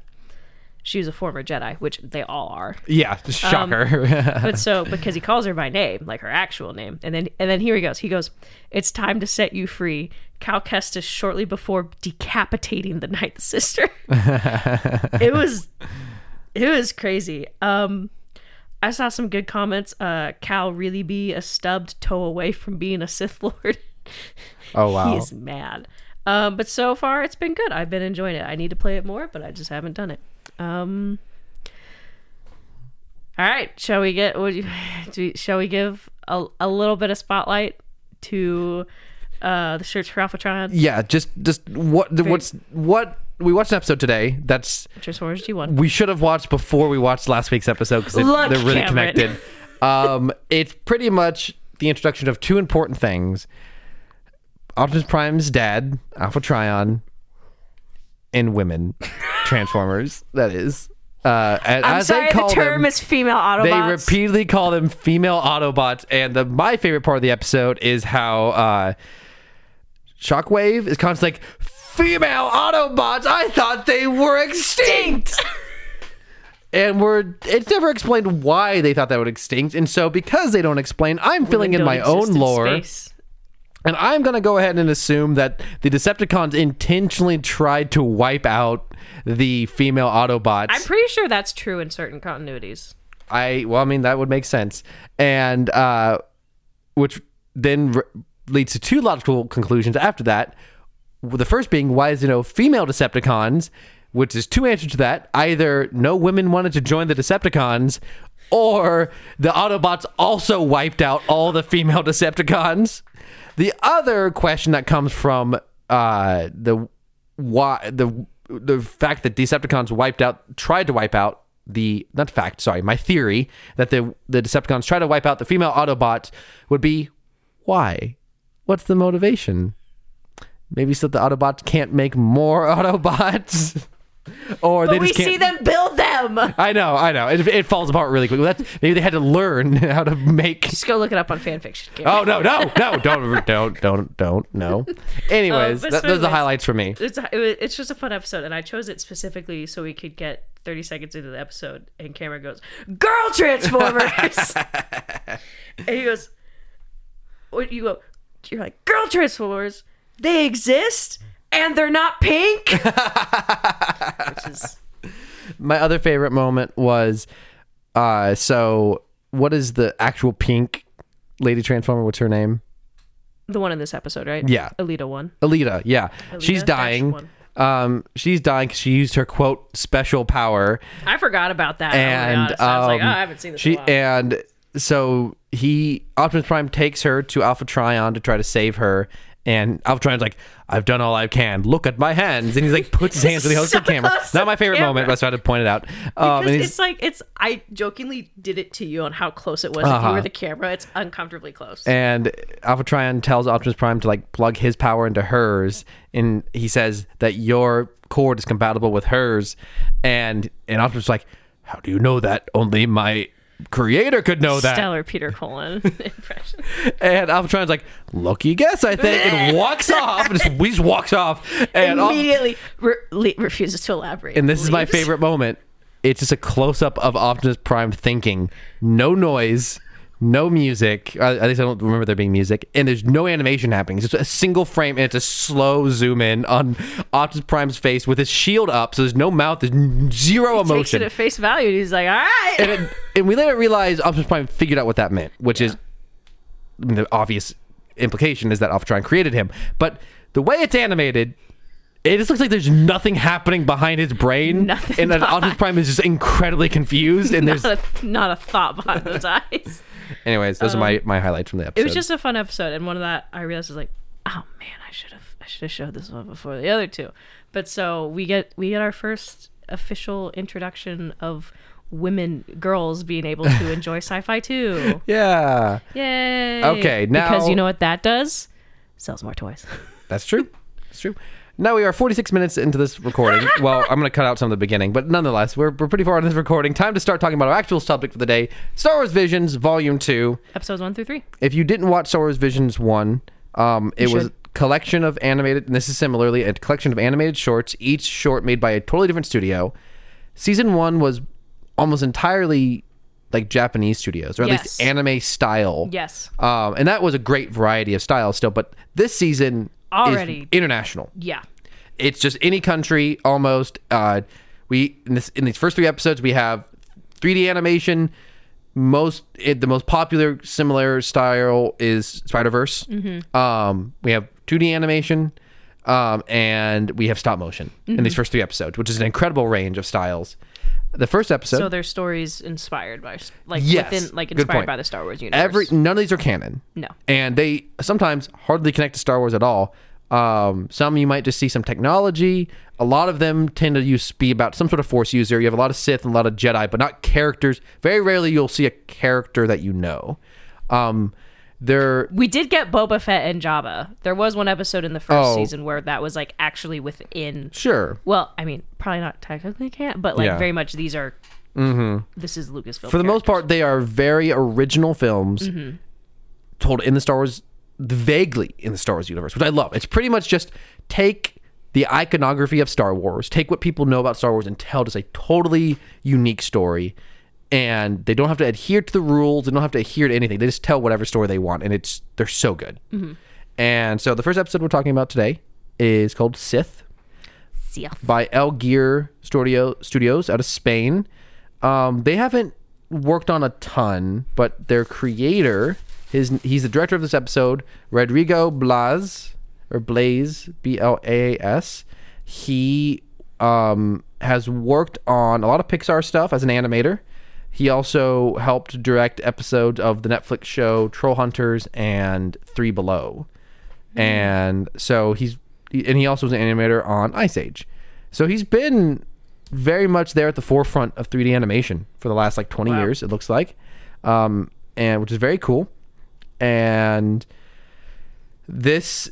she was a former Jedi, which they all are Yeah. Um, Shocker. but so because he calls her by name, like her actual name, and then and then here he goes. He goes, "It's time to set you free." Cal Kestis shortly before decapitating the Ninth Sister. it was, it was crazy. Um, I saw some good comments. Uh, Cal really be a stubbed toe away from being a Sith Lord. oh wow. He's mad. Um, but so far it's been good. I've been enjoying it. I need to play it more, but I just haven't done it. Um, all right, shall we get? Would you, do shall we give a, a little bit of spotlight to uh, the search for Alpha Trion? yeah. Just just what what's what we watched an episode today. That's Transformers G one. we should have watched before we watched last week's episode because Look, they're really Cameron. connected. um, it's pretty much the introduction of two important things: Optimus Prime's dad, Alpha Trion, and women Transformers. That is. Uh, and I'm as sorry, they call the term them, is female Autobots. they repeatedly call them female Autobots, and the my favorite part of the episode is how uh, Shockwave is constantly like, "Female Autobots, I thought they were extinct." and we're it's never explained why they thought that would extinct, and so because they don't explain, I'm filling in my own lore. space. And I'm going to go ahead and assume that the Decepticons intentionally tried to wipe out the female Autobots. I'm pretty sure that's true in certain continuities. I well, I mean that would make sense, and uh, which then re- leads to two logical conclusions after that. The first being, why is there no female Decepticons? Which is two answers to that: either no women wanted to join the Decepticons, or the Autobots also wiped out all the female Decepticons. The other question that comes from uh, the why the the fact that Decepticons wiped out tried to wipe out the not fact sorry my theory that the the Decepticons tried to wipe out the female Autobots would be why what's the motivation maybe so the Autobots can't make more Autobots or they But we just can't see them build them. I know I know it, it falls apart really quickly that's maybe they had to learn how to make Just go look it up on fanfiction. Oh no no no don't don't don't don't no. Oh, anyways, but that, those are the highlights for me. It's it's just a fun episode, and I chose it specifically so we could get 30 seconds into the episode, and Cameron goes, "Girl Transformers," and he goes, "What you go?" You're like, "Girl Transformers, they exist, and they're not pink." Which is My other favorite moment was, uh, so what is the actual pink lady transformer? What's her name? the one in this episode, right? Yeah. Elita one. Elita. Yeah, she's Elita dash dying. Um, she's dying because she used her quote special power, I forgot about that. and oh my God. So I was like, oh, um, I haven't seen this. She in a while. and so he Optimus Prime takes her to Alpha Trion to try to save her. And Alpha Trion's like, I've done all I can. Look at my hands. And he's like, puts his hands to the So camera. Not my favorite camera. moment, but I had to point it out. Um, Because it's like it's. I jokingly did it to you on how close it was. If Uh-huh. you were the camera, it's uncomfortably close. and Alpha Trion tells Optimus Prime to like plug his power into hers, and he says that your cord is compatible with hers, and and Optimus is like, how do you know that? Only my creator could know that. Stellar Peter Cullen impression. And Alpha Trion's like, lucky guess, I think, and walks off. And just, he just walks off, and Immediately re- le- refuses to elaborate. and this is my favorite moment. It's just a close up of Optimus Prime thinking, no noise, no music. Uh, at least I don't remember there being music, and there's no animation happening. It's just a single frame, and it's a slow zoom in on Optimus Prime's face with his shield up, so there's no mouth, there's zero Takes emotion. it at face value. And he's like, all right. and, it, and we later realized Optimus Prime figured out what that meant, which is I mean, the obvious implication is that Alpha Trion created him. But the way it's animated, it just looks like there's nothing happening behind his brain, Nothing and that behind- Optimus Prime is just incredibly confused. And there's, a, not a thought behind those eyes. Anyways, those are my my highlights from the episode. It was just a fun episode, and one of that I realized was like, oh man, I should have I should have showed this one before the other two. But so we get we get our first official introduction of women girls being able to enjoy sci-fi too. yeah, Yay! Okay, now- because you know what that does? Sells more toys. that's true. That's true. Now we are 46 minutes into this recording. well, I'm going to cut out some of the beginning, but nonetheless, we're, we're pretty far into this recording. Time to start talking about our actual subject for the day Star Wars Visions, Volume 2. Episodes one through three. if you didn't watch Star Wars Visions one, um, it was a collection of animated. And this is similarly a collection of animated shorts, each short made by a totally different studio. Season one was almost entirely like Japanese studios, or at Yes. least anime style. Yes. Um, and that was a great variety of styles still, but this season Already. is international. Yeah. it's just any country almost uh we in this in these first three episodes we have 3d animation. Most it, the most popular similar style is spider-verse. Um we have 2d animation um and we have stop motion in these first three episodes which is an incredible range of styles the first episode So there's stories inspired by like Yes. within like Good inspired point. by the Star Wars universe. every none of these are canon No. and they sometimes hardly connect to Star Wars at all. Um, some you might just see some technology. A lot of them tend to use be about some sort of Force user. You have a lot of Sith and a lot of Jedi, but not characters. Very rarely you'll see a character that you know. Um, they're We did get Boba Fett and Jabba. There was one episode in the first Oh. season where that was like actually within. sure Well, I mean, probably not technically can't, but like Yeah. very much these are. This is Lucasfilm. for the most part they are very original films Mm-hmm. told in the Star Wars vaguely in the Star Wars universe, which I love. It's pretty much just take the iconography of Star Wars, take what people know about Star Wars and tell just a totally unique story. And they don't have to adhere to the rules, they don't have to adhere to anything. They just tell whatever story they want and it's they're so good. Mm-hmm. And so the first episode we're talking about today is called Sith Yeah. by El Guiri Studio Studios out of Spain. Um, they haven't worked on a ton, but their creator, his he's the director of this episode, Rodrigo Blas or Blaze B L A S. He um, has worked on a lot of Pixar stuff as an animator. He also helped direct episodes of the Netflix show Troll Hunters and Three Below and so he's and he also was an animator on Ice Age. So he's been very much there at the forefront of 3D animation for the last like 20 Wow. years. It looks like, um, and which is very cool. And this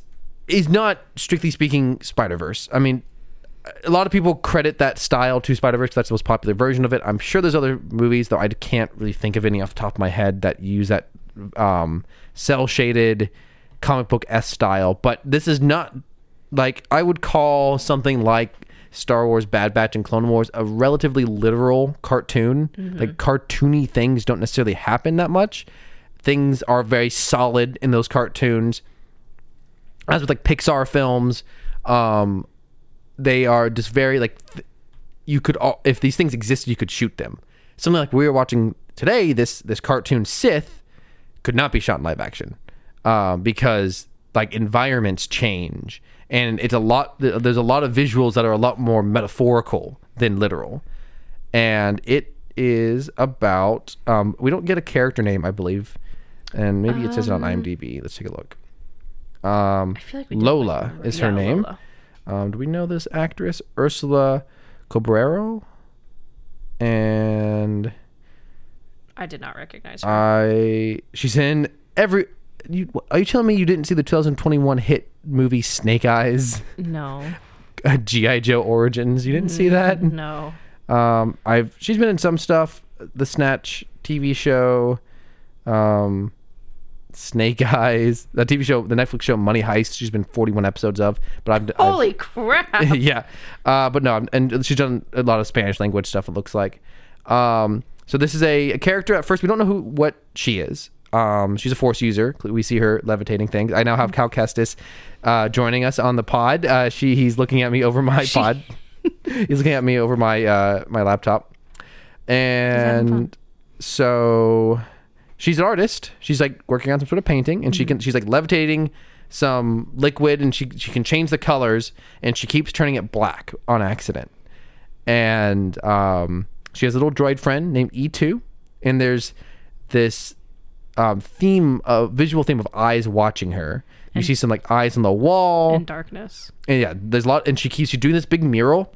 is not strictly speaking Spider Verse. I mean, a lot of people credit that style to Spider Verse. That's the most popular version of it. I'm sure there's other movies, though I can't really think of any off the top of my head that use that um, cell shaded comic book s style. But this is not like I would call something like Star Wars Bad Batch and Clone Wars a relatively literal cartoon. Like cartoony things don't necessarily happen that much. Things are very solid in those cartoons. As with like Pixar films, um, they are just very like th- you could all, if these things existed you could shoot them. Something like we were watching today this this cartoon sith could not be shot in live action um, because like environments change. And it's a lot there's a lot of visuals that are a lot more metaphorical than literal. And it is about um, we don't get a character name i believe. And maybe it says it on imdb. Let's take a look. Um, I feel like lola is her yeah, name. Lola. Um, do we know this actress? Úrsula Corberó? And I did not recognize her. I she's in every you, are you telling me you didn't see the 2021 hit movie Snake Eyes? no, GI Joe Origins. You didn't see that? no. Um, I've she's been in some stuff. The Snatch TV show, um, Snake Eyes, the TV show, the Netflix show Money Heist. She's been 41 episodes of. But I've I've- Holy crap! yeah. Uh, but no, and she's done a lot of Spanish language stuff. It looks like. Um, so this is a, a character. At first, we don't know who what she is. Um, she's a Force user. We see her levitating things. I now have Cal Kestis uh, joining us on the pod. Uh, she he's looking at me over my pod. he's looking at me over my uh, my laptop, and so she's an artist. She's like working on some sort of painting, and she can she's like levitating some liquid, and she she can change the colors, and she keeps turning it black on accident. And um, she has a little droid friend named E2, and there's this um, theme, a visual theme of eyes watching her. You see some like eyes on the wall, In darkness. and yeah, there's a lot, and she keeps she's doing this big mural,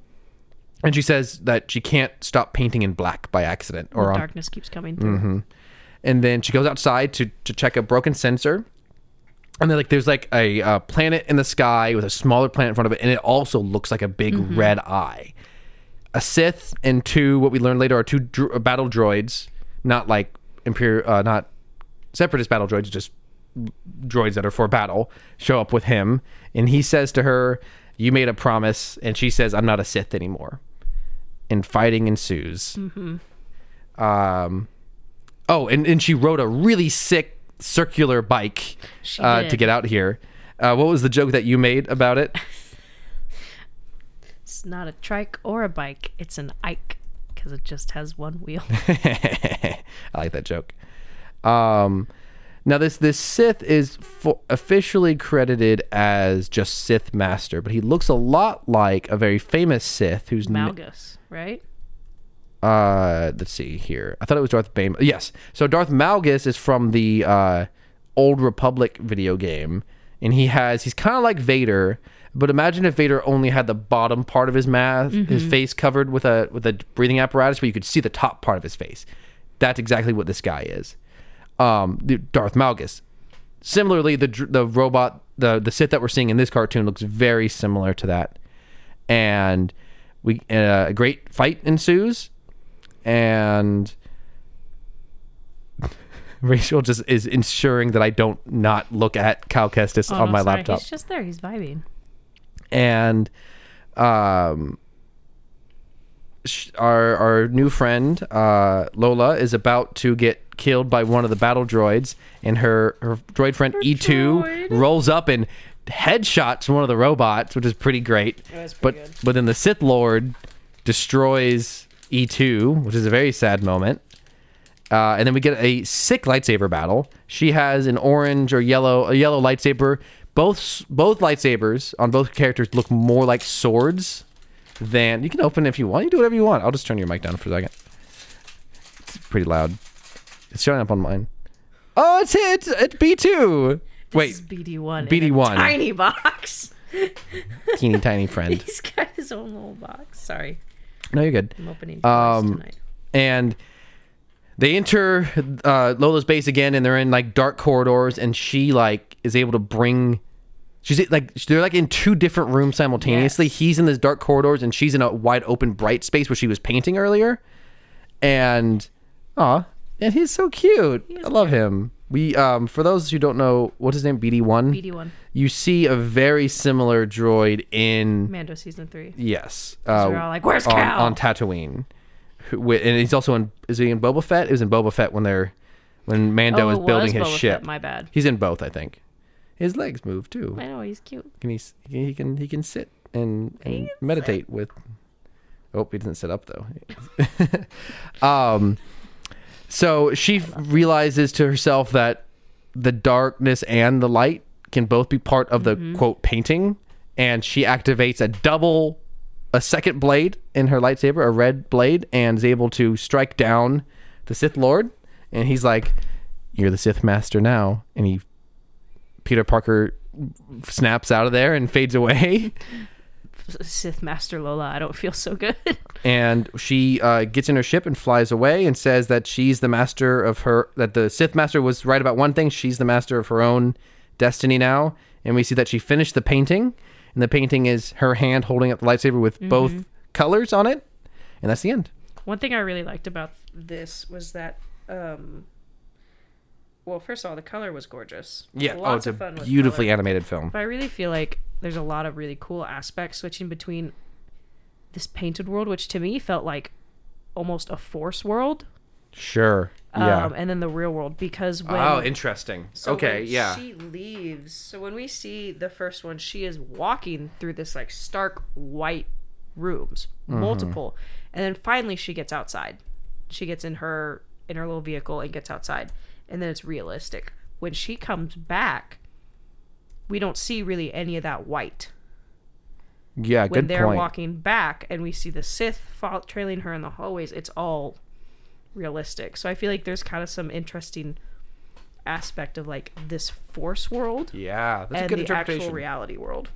and she says that she can't stop painting in black by accident or The on darkness keeps coming through. Mm-hmm. And then she goes outside to to check a broken sensor. And then like there's like a uh, planet in the sky with a smaller planet in front of it and it also looks like a big red eye. A sith and two what we learned later are two dro- battle droids not like imperial uh, not separatist battle droids just droids that are for battle show up with him. And he says to her you made a promise and she says i'm not a sith anymore. And fighting ensues. Um oh and, and she rode a really sick circular bike uh, to get out here uh, what was the joke that you made about it It's not a trike or a bike. It's an Ike because it just has one wheel. I like that joke. Um, now this this Sith is fo- officially credited as just Sith Master, but he looks a lot like a very famous Sith who's Malgus, right? Uh let's see here. I thought it was Darth Bane. Yes. So Darth Malgus is from the uh Old Republic video game and he has he's kind of like Vader, but imagine if Vader only had the bottom part of his mask, his face covered with a with a breathing apparatus but you could see the top part of his face. That's exactly what this guy is. Um Darth Malgus. similarly, the the robot, the the Sith that we're seeing in this cartoon looks very similar to that, and we uh, a great fight ensues, and Rachel just is ensuring that I don't not look at Cal Kestis Oh, on no, my sorry. laptop He's just there. He's vibing. and um sh- our our new friend uh Lola is about to get killed by one of the battle droids and her her droid friend E2 rolls up and headshots one of the robots which is pretty great was but good. but then the Sith Lord destroys E2 which is a very sad moment uh, and then we get a sick lightsaber battle. She has an orange or yellow, a yellow lightsaber. Both both lightsabers on both characters look more like swords than. You can open if you want. You can do whatever you want. I'll just turn your mic down for a second. It's pretty loud. It's showing up on mine. Oh, it's it. It's B two. Wait, BD1. BD1. In a tiny box. teeny tiny friend. He's got his own little box. Sorry. No, you're good. I'm opening twice Um, tonight. and they enter uh, Lola's base again, and they're in like dark corridors, and she like is able to bring. She's like they're like in two different rooms simultaneously. Yes. He's in this dark corridors, and she's in a wide open, bright space where she was painting earlier. And aw, and he's so cute. I love him. We um for those who don't know, what's his name? BD one. BD1. You see a very similar droid in Mando season three. Yes. Uh, we're all like, "Where's on, Cal?" on Tatooine? Who, and he's also in. Is he in Boba Fett? It was in Boba Fett when they're when Mando Oh, is building his Boba ship. Fett, my bad. He's in both, I think. His legs move too. I know he's cute. Can he? He can. He can sit and, and meditate with. Oh, he doesn't sit up though. um, so she realizes to herself that the darkness and the light can both be part of the mm-hmm. quote painting, and she activates a double, a second blade in her lightsaber, a red blade, and is able to strike down the Sith Lord. And he's like, "You're the Sith Master now," and he Peter Parker snaps out of there and fades away. Sith Master Lola. I don't feel so good. and she uh, gets in her ship and flies away and says that she's the master of her that the Sith master was right about one thing. She's the master of her own destiny now. And we see that she finished the painting. And the painting is her hand holding up the lightsaber with both colors on it. And that's the end. One thing I really liked about this was that, um, well, first of all, the color was gorgeous. yeah oh Lots it's a beautifully animated film But I really feel like there's a lot of really cool aspects switching between this painted world, which to me felt like almost a force world, sure yeah um, and then the real world because when oh interesting So okay yeah She leaves. So when we see the first one, she is walking through this like stark white rooms, Mm-hmm. multiple, and then finally she gets outside. She gets in her in her little vehicle and gets outside, and then it's realistic. When she comes back, we don't see really any of that white. yeah good. When good they're point walking back and we see the Sith fo- trailing her in the hallways, it's all realistic. So I feel like there's kind of some interesting aspect of like this force world yeah that's a good the interpretation actual reality world.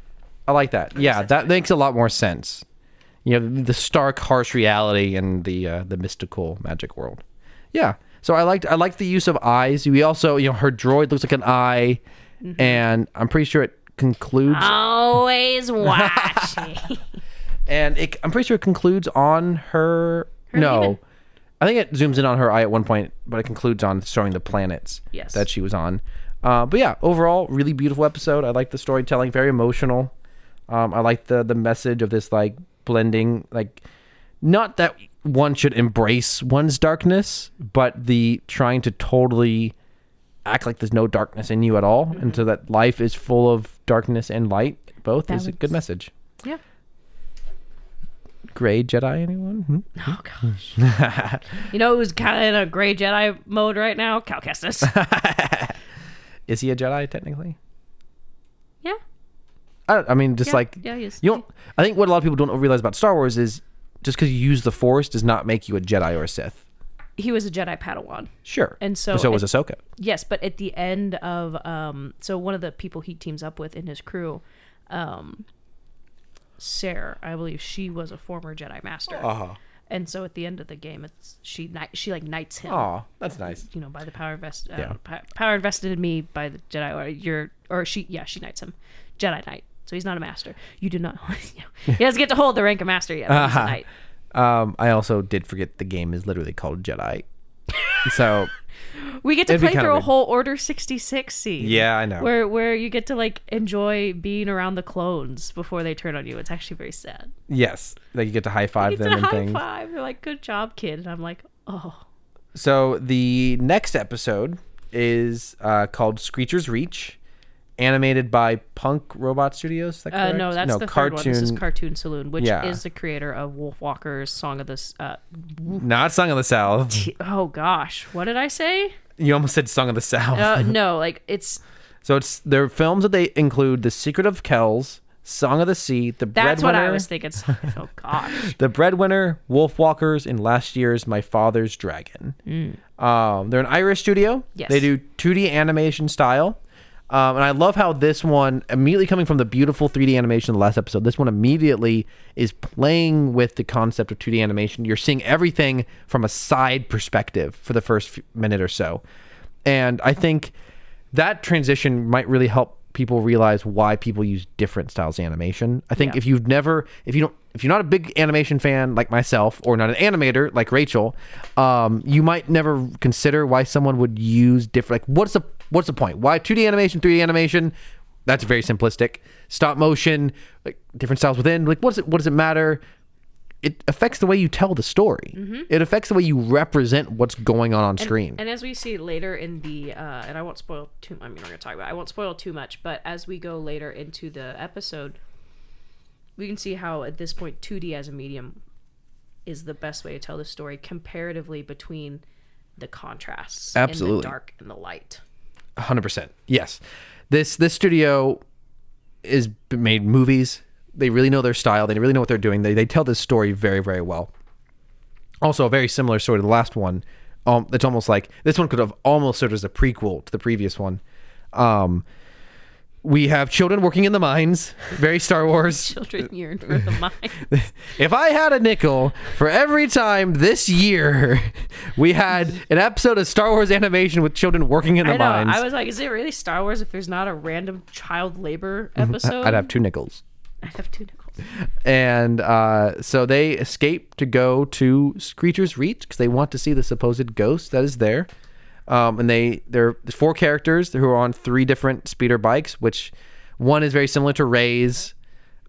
I like that. Yeah, that makes a lot more sense. You know, the stark, harsh reality and the uh, the mystical magic world. Yeah. So I liked I liked the use of eyes. We also, you know, her droid looks like an eye, Mm-hmm. and I'm pretty sure it concludes. Always watching. and it, I'm pretty sure it concludes on her. no, leaving. I think it zooms in on her eye at one point, but it concludes on showing the planets Yes. that she was on. Uh, but yeah, overall, really beautiful episode. I like the storytelling, very emotional. Um, I like the the message of this like blending, like not that one should embrace one's darkness, but the trying to totally act like there's no darkness in you at all, and so that life is full of darkness and light. Both is a good message. yeah. Gray Jedi, anyone? Hmm? Oh gosh. you know who's kind of in a gray Jedi mode right now? Cal Kestis. Is he a Jedi technically? yeah. I, I mean, just Yeah, like yeah, he is. you don't. I think what a lot of people don't realize about Star Wars is just because you use the Force does not make you a Jedi or a Sith. He was a Jedi Padawan. Sure, And so so was Ahsoka. Yes, but at the end of um so one of the people he teams up with in his crew, um Cere, I believe she was a former Jedi master. Uh-huh. And so at the end of the game, it's she she like knights him. Oh, that's nice. You know, by the power vest, uh, Yeah. po- power invested in me by the Jedi, or your, or she, yeah, she knights him, Jedi Knight. So he's not a master. You do not. he doesn't get to hold the rank of master yet. But he's a Uh-huh. knight. Um, I also did forget the game is literally called Jedi. so We get to It'd be play kinda through a weird. whole Order sixty six scene. Yeah, I know. Where where you get to like enjoy being around the clones before they turn on you. It's actually very sad. yes, like you get to high five them and high things. five. They're like, "Good job, kid," and I'm like, "Oh, So the next episode is uh, called Screecher's Reach, animated by Punk Robot Studios. That uh, no, that's the third one. This is Cartoon Saloon, which Yeah. is the creator of Wolf Walker's Song of this. Uh, not Song of the South. oh gosh, what did I say? You almost said Song of the South. Uh, no, like it's so it's their films that they include: The Secret of Kells, Song of the Sea, The that's what I was thinking. Oh gosh, The Breadwinner, Wolf Walkers, and last year's My Father's Dragon. Um, they're an Irish studio. Mm. Yes. They do 2D animation style. Um, and I love how this one, immediately coming from the beautiful 3D animation of the last episode, this one immediately is playing with the concept of 2D animation. You're seeing everything from a side perspective for the first minute or so. And I think that transition might really help people realize why people use different styles of animation. I think Yeah. if you've never, if you don't, if you're not a big animation fan like myself, or not an animator like Rachel, um, you might never consider why someone would use different. Like, what's the what's the point? Why 2D animation, 3D animation? That's very simplistic. Stop motion, like different styles within. Like, what does it? What does it matter? It affects the way you tell the story. It affects the way you represent what's going on on screen. And as we see later in the, uh, and I won't spoil too. I mean, we're gonna talk about. It. I won't spoil too much, but as we go later into the episode, we can see how at this point 2D as a medium is the best way to tell the story comparatively between the contrasts, Absolutely. the dark and the light. Hundred percent. Yes, this this studio is made movies. They really know their style. They really know what they're doing. They they tell this story very very well. Also, a very similar story to the last one. Um, it's almost like this one could have almost served as a prequel to the previous one. Um, we have children working in the mines. Very Star Wars. Children yearn for the mind. If I had a nickel for every time this year we had an episode of Star Wars animation with children working in the I know. mines, I was like, is it really Star Wars if there's not a random child labor episode? Mm-hmm. I'd have two nickels. I'd have two nickels. and uh, so they escape to go to Screecher's Reach because they want to see the supposed ghost that is there. Um, and they they're four characters who are on three different speeder bikes, which one is very similar to Rey's.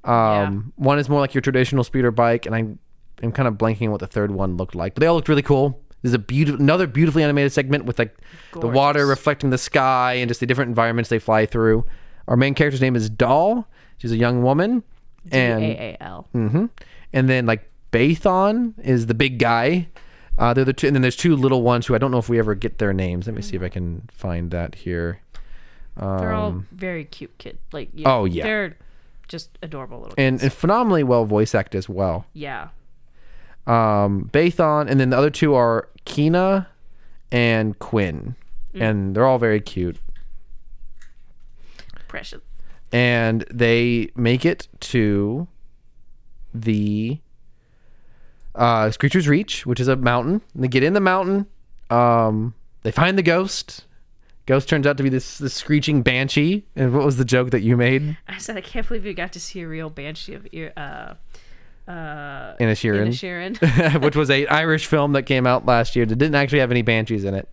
Um, One is more like your traditional speeder bike, and I'm I'm kind of blanking on what the third one looked like, but they all looked really cool. There's a beautiful another beautifully animated segment with like the water reflecting the sky and just the different environments they fly through. Our main character's name is Daal. She's a young woman, and A A L. hmm And then like Bathon is the big guy. Uh, they're the two, and then there's two little ones who I don't know if we ever get their names. Let me see if I can find that here. They're all Um, very cute kid. Like Oh, yeah. they're just adorable little and, kids. and phenomenally well voice act as well. yeah, Um, Bathon, and then the other two are Kina and Quinn, and they're all very cute. precious. and they make it to the uh, Screecher's Reach, which is a mountain. And they get in the mountain. Um, they find the ghost. Ghost turns out to be this, this screeching banshee. And what was the joke that you made? I said I can't believe you got to see a real banshee of ear. Uh, uh, Inisherin. Sheeran. which was a Irish film that came out last year that didn't actually have any banshees in it.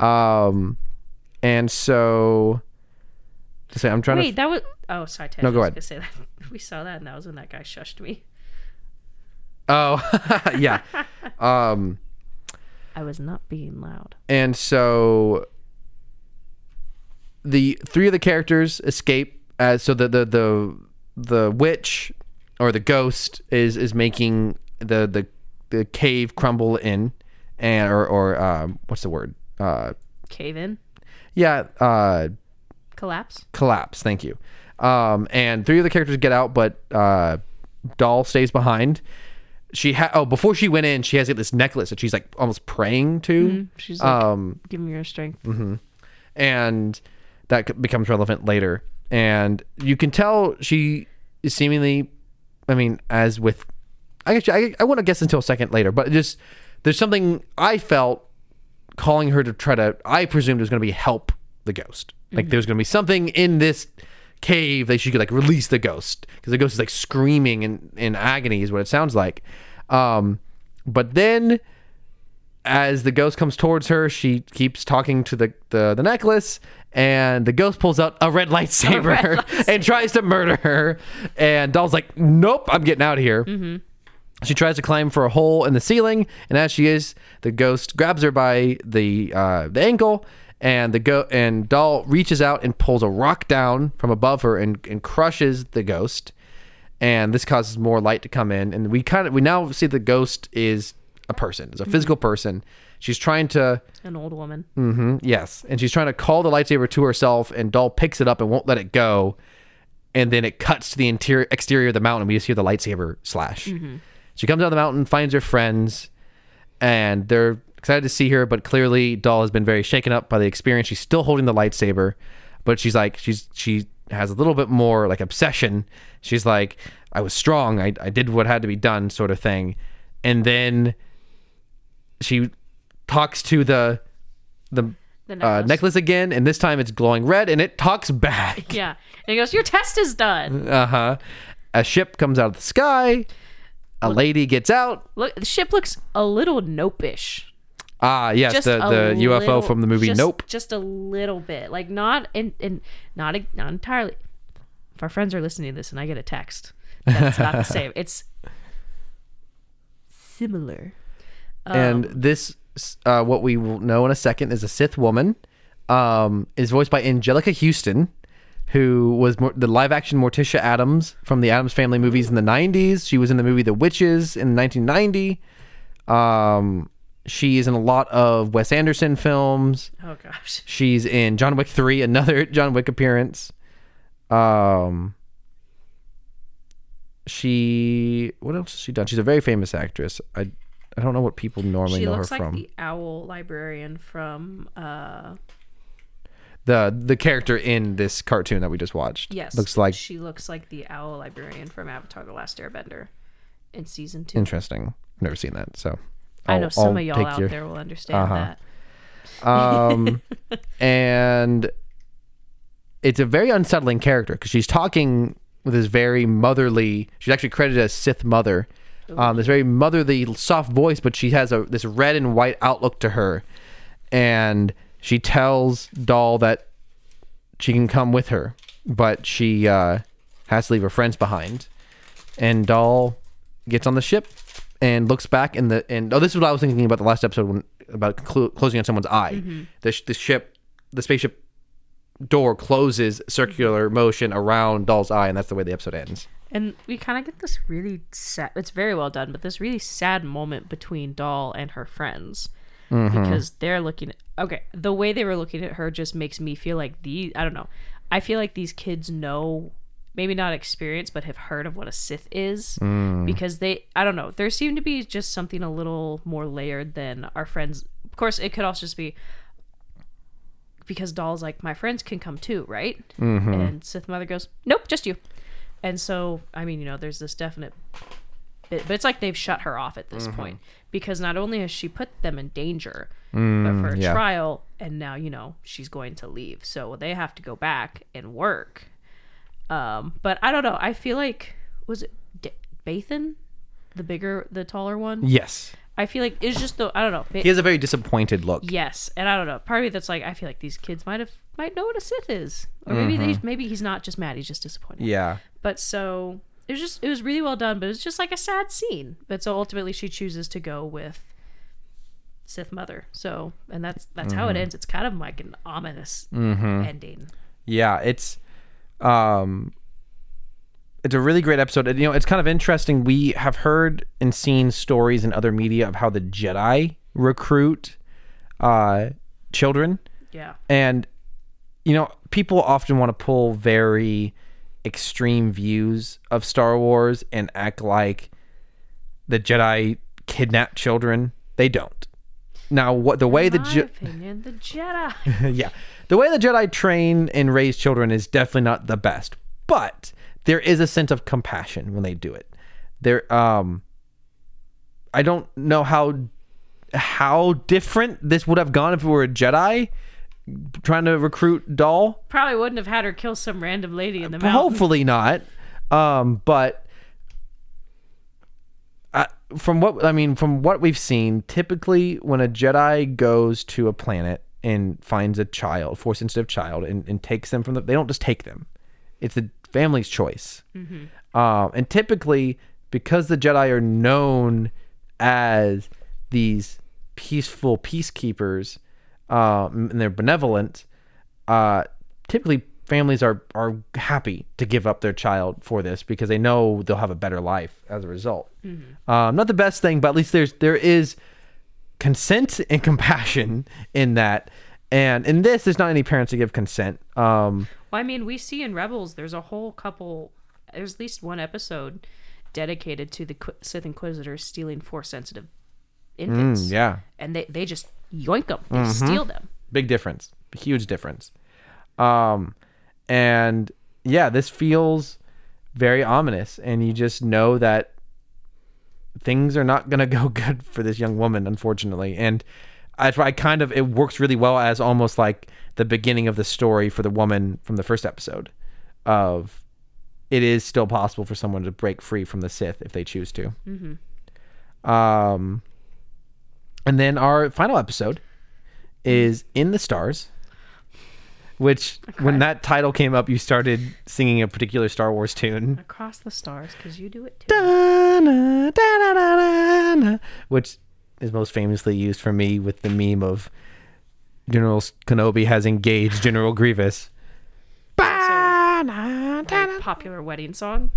Um, and so, to say, I'm trying to Wait, to. that was. Oh, sorry, Ted. No, I go ahead. Say that. We saw that, and that was when that guy shushed me. Oh, yeah. Um, I was not being loud. and so the three of the characters escape as so the the the the witch or the ghost is is making the the the cave crumble in and or or um what's the word uh Cave in, yeah uh collapse. collapse thank you um and three of the characters get out but uh daal stays behind she ha- oh before she went in she has like, this necklace that she's like almost praying to mm-hmm. She's like, um give me your strength. Mm-hmm. and that becomes relevant later. And you can tell she is seemingly, I mean, as with I guess I, I wouldn't guess until a second later, but just there's something I felt calling her to try to. I presumed it was going to be help the ghost. Like mm-hmm. there's going to be something in this cave that she could like release the ghost because the ghost is like screaming in in agony is what it sounds like. Um, but then as the ghost comes towards her, she keeps talking to the, the, the necklace, and the ghost pulls out a red lightsaber and tries to murder her. And Daal's like, "Nope, I'm getting out of here." She tries to climb for a hole in the ceiling, and as she is, the ghost grabs her by the uh, the ankle, and the go and Daal reaches out and pulls a rock down from above her and, and crushes the ghost. And this causes more light to come in, and we kind of we now see the ghost is a person, is a physical person. She's trying to An old woman. Mm-hmm, Yes, and she's trying to call the lightsaber to herself, and Daal picks it up and won't let it go, and then it cuts to the interior exterior of the mountain. We just hear the lightsaber slash. She comes down the mountain, finds her friends, and they're excited to see her. But clearly, Daal has been very shaken up by the experience. She's still holding the lightsaber, but she's like she's she has a little bit more like obsession. She's like, I was strong. I I did what had to be done, sort of thing, and then she talks to the the, The uh, necklace. necklace again, and this time it's glowing red, and it talks back. Yeah. And he goes, Your test is done. Uh huh. A ship comes out of the sky. A lady gets out. Look, the ship looks a little nope-ish. Ah, yes, Just the, the UFO little- from the movie just, Nope. Just a little bit. Like, not in, in not, not entirely. If our friends are listening to this and I get a text, that's not the same. It's similar. and Um, this, uh, what we will know in a second, is a Sith woman. Um, is voiced by Anjelica Huston, who was more, the live action Morticia Addams from the Addams Family movies in the 90s. She was in the movie The Witches in 1990. Um, she is in a lot of Wes Anderson films. Oh, gosh. She's in John Wick 3, another John Wick appearance. Um she what else has she done? She's a very famous actress. I I don't know what people normally She know her looks like from. the owl librarian from, uh, The the character in this cartoon that we just watched. yes. Looks like She looks like the owl librarian from Avatar The Last Airbender in season two. interesting. I've never seen that, so I know I'll- some I'll of y'all out your- there will understand Uh-huh. that. Um, and it's a very unsettling character because she's talking with this very motherly. She's actually credited as Sith mother. Um, this very motherly, soft voice, but she has a this red and white outlook to her, and she tells Daal that she can come with her, but she uh, has to leave her friends behind. And Daal gets on the ship and looks back in the and oh, this is what I was thinking about the last episode when about clo- closing on someone's eye. The sh- the ship, the spaceship door closes circular motion around Daal's eye, and that's the way the episode ends. And we kind of get this really sad. It's very well done, but this really sad moment between Daal and her friends Mm-hmm. because they're looking. At, okay, the way they were looking at her just makes me feel like the. I don't know. I feel like these kids know, maybe not experience, but have heard of what a Sith is Mm. because they. I don't know. There seemed to be just something a little more layered than our friends. Of course, it could also just be because Daal's like, my friends can come too, right? Mm-hmm. And Sith Mother goes, nope, just you. And so, I mean, you know, there's this definite bit, but it's like they've shut her off at this Mm-hmm. point because not only has she put them in danger, but for a Mm, yeah. trial, and now, you know, she's going to leave. So they have to go back and work. Um, but I don't know. I feel like, was it D- Bathan? The bigger, the taller one? Yes, I feel like it's just the, I don't know. He has a very disappointed look. Yes, and I don't know. Part of me that's like I feel like these kids might have might know what a Sith is, or maybe they maybe he's not just mad; he's just disappointed. Mm-hmm. Yeah, But so it was just it was really well done, but it was just like a sad scene. But so ultimately, she chooses to go with Sith Mother. So and that's that's how it Mm-hmm. ends. It's kind of like an ominous ending. yeah. It's um, it's a really great episode. And, you know, it's kind of interesting. We have heard and seen stories in other media of how the Jedi recruit uh children. Yeah, And you know, people often want to pull very extreme views of Star Wars and act like the Jedi kidnap children. They don't. Now, what the way the my Je- opinion, the Jedi. yeah, the way the Jedi train and raise children is definitely not the best, but there is a sense of compassion when they do it. There, um, I don't know how how different this would have gone if it were a Jedi trying to recruit Daal. Probably wouldn't have had her kill some random lady in the mountain. Hopefully not. Um, but uh, from what I mean, from what we've seen, typically when a Jedi goes to a planet and finds a child, force sensitive child, and, and takes them from the, they don't just take them. It's the family's choice. Um, and typically, because the Jedi are known as these peaceful peacekeepers, um, and they're benevolent, uh, typically families are are happy to give up their child for this because they know they'll have a better life as a result. Um, not the best thing, but at least there's there is consent and compassion in that. And in this, there's not any parents to give consent. Um, Well, I mean, we see in Rebels, there's a whole couple, there's at least one episode dedicated to the Qu- Sith Inquisitors stealing Force sensitive infants. mm, yeah, And they, they just yoink them, they steal them. big difference, huge difference. Um, and yeah, this feels very ominous, and you just know that things are not gonna go good for this young woman, unfortunately. And I, I kind of it works really well as almost like the beginning of the story for the woman from the first episode of it is still possible for someone to break free from the Sith if they choose to. Um, and then our final episode is in the stars which when that title came up you started singing a particular star wars tune Across the stars, because you do it too. Da-na, da-da-da-da-na, which is most famously used for me with the meme of general kenobi has engaged general grievous Very popular wedding song.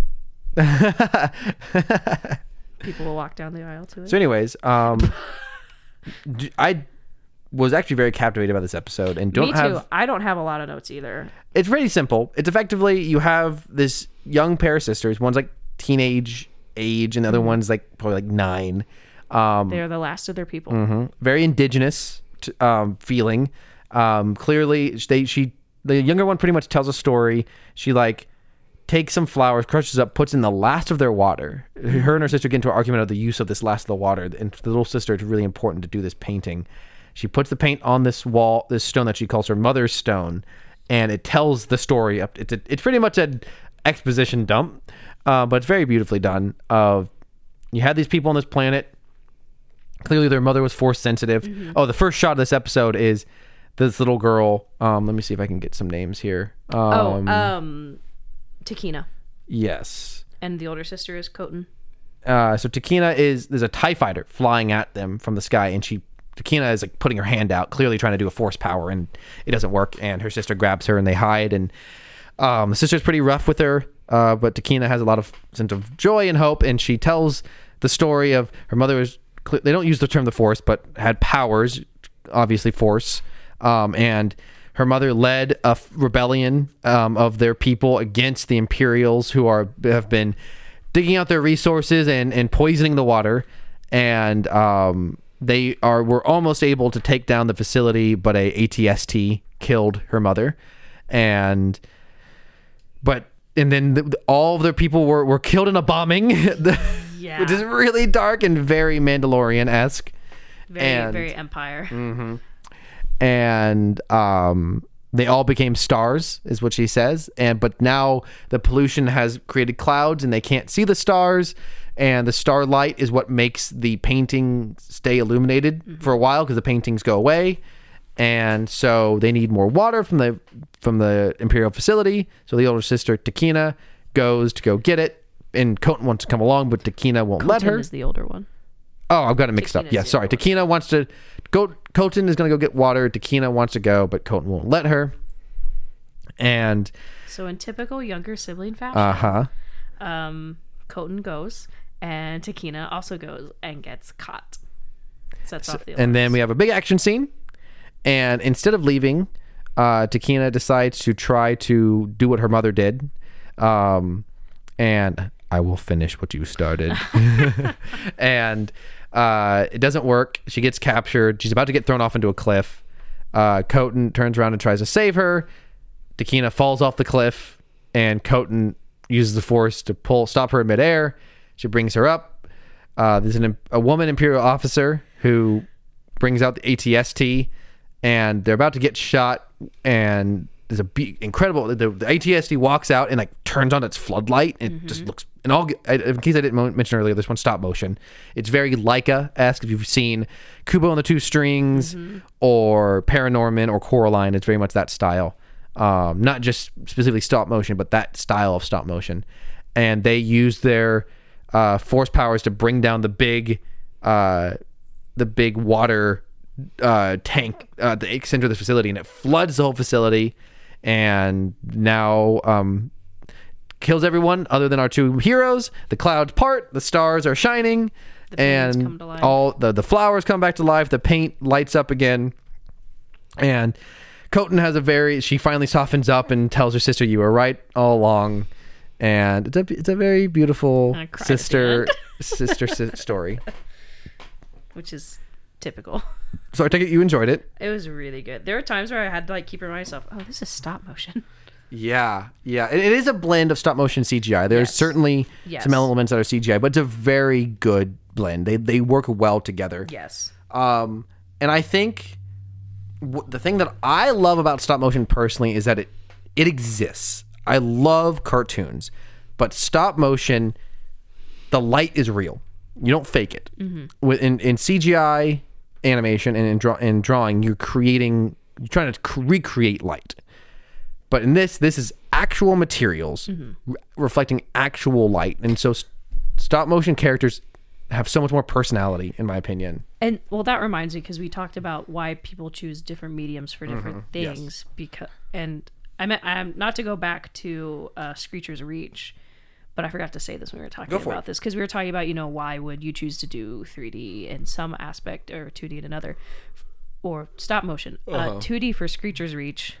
People will walk down the aisle to it. so anyways um i was actually very captivated by this episode and don't Me too. have I don't have a lot of notes either. it's pretty simple. It's effectively you have this young pair of sisters. One's like teenage age, and the other one's like probably like nine. Um, They're the last of their people. mhm. Very indigenous t- um, feeling. Um, clearly, they she the younger one pretty much tells a story. She like takes some flowers, crushes up, puts in the last of their water. Her and her sister get into an argument of the use of this last of the water. And for the little sister, it's really important to do this painting. She puts the paint on this wall, this stone that she calls her mother's stone, and it tells the story. Up, it's a, it's pretty much an exposition dump, uh, but it's very beautifully done. Of you had these people on this planet. Clearly, their mother was force sensitive. Oh, the first shot of this episode is this little girl. Um, let me see if I can get some names here. Um, oh, um, Tichina. yes. And the older sister is Koten. Uh, so Tichina is there's a Tie Fighter flying at them from the sky, and she Tichina is like putting her hand out, clearly trying to do a force power, and it doesn't work. And her sister grabs her, and they hide. And um, the sister's pretty rough with her, uh, but Tichina has a lot of sense of joy and hope, and she tells the story of her mother was. They don't use the term the force, but had powers, obviously force, um, and her mother led a rebellion um, of their people against the Imperials, who are have been digging out their resources and, and poisoning the water. And um, they are were almost able to take down the facility, but a ATST killed her mother. And but and then the, the- all of their people were, were killed in a bombing, Yeah. which is really dark and very Mandalorian esque. Very, and- very Empire. and um, they all became stars, is what she says. And but now the pollution has created clouds, and they can't see the stars. And the starlight is what makes the painting stay illuminated for a while because the paintings go away. And so they need more water from the from the imperial facility. So the older sister Tichina goes to go get it, and Koten wants to come along, but Tichina won't let her. is the older one. Oh, I've got it mixed up. Yeah, sorry. Tichina wants to go. Koten is going to go get water. Tichina wants to go, but Koten won't let her. And So in typical younger sibling fashion, uh huh. um, Koten goes, and Tichina also goes and gets caught. Sets off the alarm. And then we have a big action scene. And instead of leaving, uh, Tichina decides to try to do what her mother did. Um, and I will finish what you started. and uh, it doesn't work. She gets captured. She's about to get thrown off into a cliff. Uh, turns around and tries to save her. Tichina falls off the cliff, and Koten uses the force to pull stop her in midair. She brings her up. Uh, there's an, a woman Imperial officer who brings out the ATST, and they're about to get shot, and there's a be- incredible. The, the ATST walks out and like turns on its floodlight, and it just looks. And all in case I didn't mention earlier, this one stop motion. It's very Laika esque. If you've seen Kubo and the Two Strings or Paranorman or Coraline, it's very much that style. Um, not just specifically stop motion, but that style of stop motion. And they use their uh, force powers to bring down the big, uh, the big water uh, tank at the center of the facility, and it floods the whole facility. And now um, kills everyone other than our two heroes. The clouds part, the stars are shining, come and all the the flowers come back to life. The paint lights up again, and Koten has a very. She finally softens up and tells her sister, "You were right all along." And it's a it's a very beautiful I cried at the sister sister si- story. which is typical. So I take it you enjoyed it. It was really good. There were times where I had to like keep reminding myself, "Oh, this is stop motion." Yeah, yeah. It, it is a blend of stop motion CGI. There's Yes. certainly Yes. some elements that are CGI, but it's a very good blend. They they work well together. Yes. Um, and I think w- the thing that I love about stop motion personally is that it it exists. I love cartoons, but stop motion, the light is real. You don't fake it. With in, in CGI animation and in, draw, in drawing, you're creating, you're trying to recreate light. But in this, this is actual materials re- reflecting actual light, and so s- stop motion characters have so much more personality, in my opinion. And well, that reminds me because we talked about why people choose different mediums for different Mm-hmm. yes. things. Because and I meant I'm not to go back to uh, Screecher's Reach, but I forgot to say this when we were talking for about it. this because we were talking about you know why would you choose to do 3D in some aspect or 2D in another, or stop motion. Uh-huh. Uh, 2D for Screecher's Reach.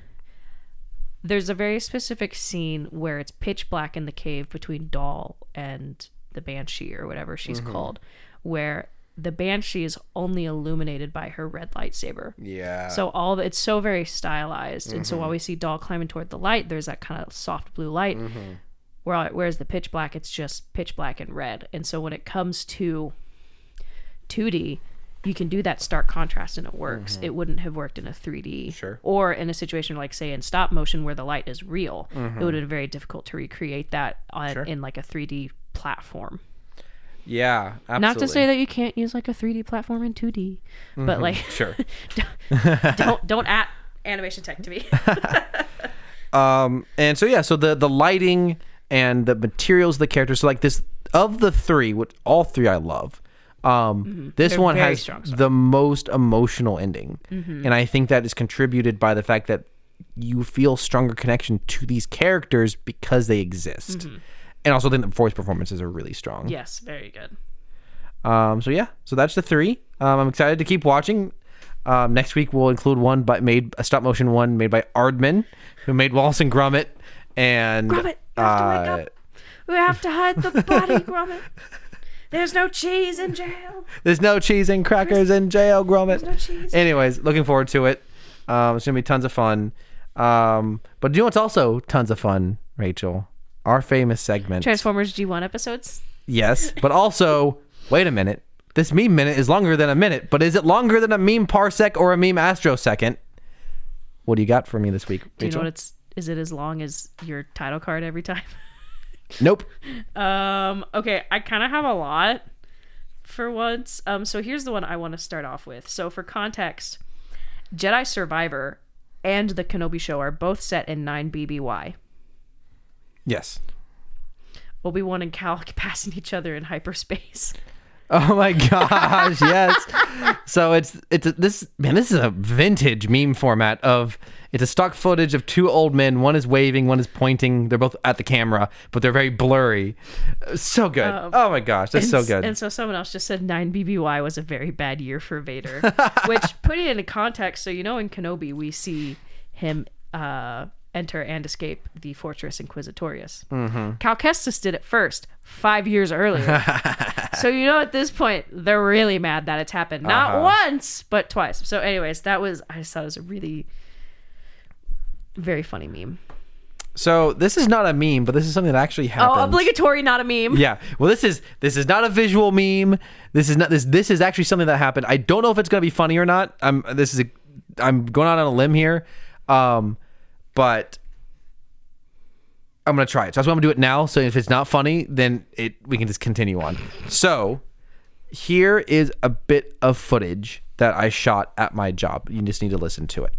There's a very specific scene where it's pitch black in the cave between Daal and the Banshee or whatever she's Mm-hmm. called, where the Banshee is only illuminated by her red lightsaber. Yeah. So all the, it's so very stylized, and Mm-hmm. so while we see Daal climbing toward the light, there's that kind of soft blue light. Mm-hmm. Where whereas the pitch black, it's just pitch black and red. And so when it comes to 2D, you can do that stark contrast and it works. It wouldn't have worked in a 3D. Mm-hmm. Sure. Or in a situation like say in stop motion where the light is real, Mm-hmm. it would have been very difficult to recreate that on, in like a 3D platform. Yeah. Absolutely. Not to say that you can't use like a 3D platform in 2D, but like Sure. don't don't at animation tech to me. Um, and so yeah, so the the lighting and the materials of the characters. So like this of the three, which all three I love. Um, this They're one has the most emotional ending, and I think that is contributed by the fact that you feel stronger connection to these characters because they exist, and also think the voice performances are really strong. yes, very good. Um, so yeah, so that's the three. Um, I'm excited to keep watching. Um, next week we'll include one by made a stop motion one made by Aardman, who made Wallace and Gromit, and Gromit, you have to wake uh, up. We have to hide the body, Gromit. There's no cheese in jail. There's no cheese and crackers in jail, Gromit. no cheese. Anyways, looking forward to it. Um, it's gonna be tons of fun. Um, but you know what's also tons of fun, Rachel? Our famous segment. Transformers G1 episodes. Yes, but also, wait a minute. This meme minute is longer than a minute, but is it longer than a meme parsec or a meme astrosecond? What do you got for me this week, Do you know what it's? Is it as long as your title card every time? nope. Um. Okay, I kind of have a lot for once. Um. So here's the one I want to start off with. So for context, Jedi Survivor and the Kenobi Show are both set in 9 BBY. Yes. Obi Wan and Cal passing each other in hyperspace. Oh my gosh, yes. So it's it's a, this man. This is a vintage meme format of it's a stock footage of two old men. One is waving, one is pointing. They're both at the camera, but they're very blurry. So good. oh my gosh, that's so good. And so someone else just said 9 BBY was a very bad year for Vader. Which, putting it into context, so you know in Kenobi, we see him uh, enter and escape the Fortress Inquisitorius. Mm-hmm. Cal did it first, five years earlier. so you know at this point, they're really mad that it's happened. Not Uh-huh. once, but twice. So, anyways, that was, I just thought it was a really very funny meme. So this is not a meme, but this is something that actually happened. Oh, obligatory, not a meme. Yeah. Well, this is this is not a visual meme. This is not this. This is actually something that happened. I don't know if it's gonna be funny or not. I'm. This is. A, I'm going out on a limb here, um, but I'm gonna try it. So that's why I'm gonna do it now. So if it's not funny, then it we can just continue on. So here is a bit of footage that I shot at my job. You just need to listen to it.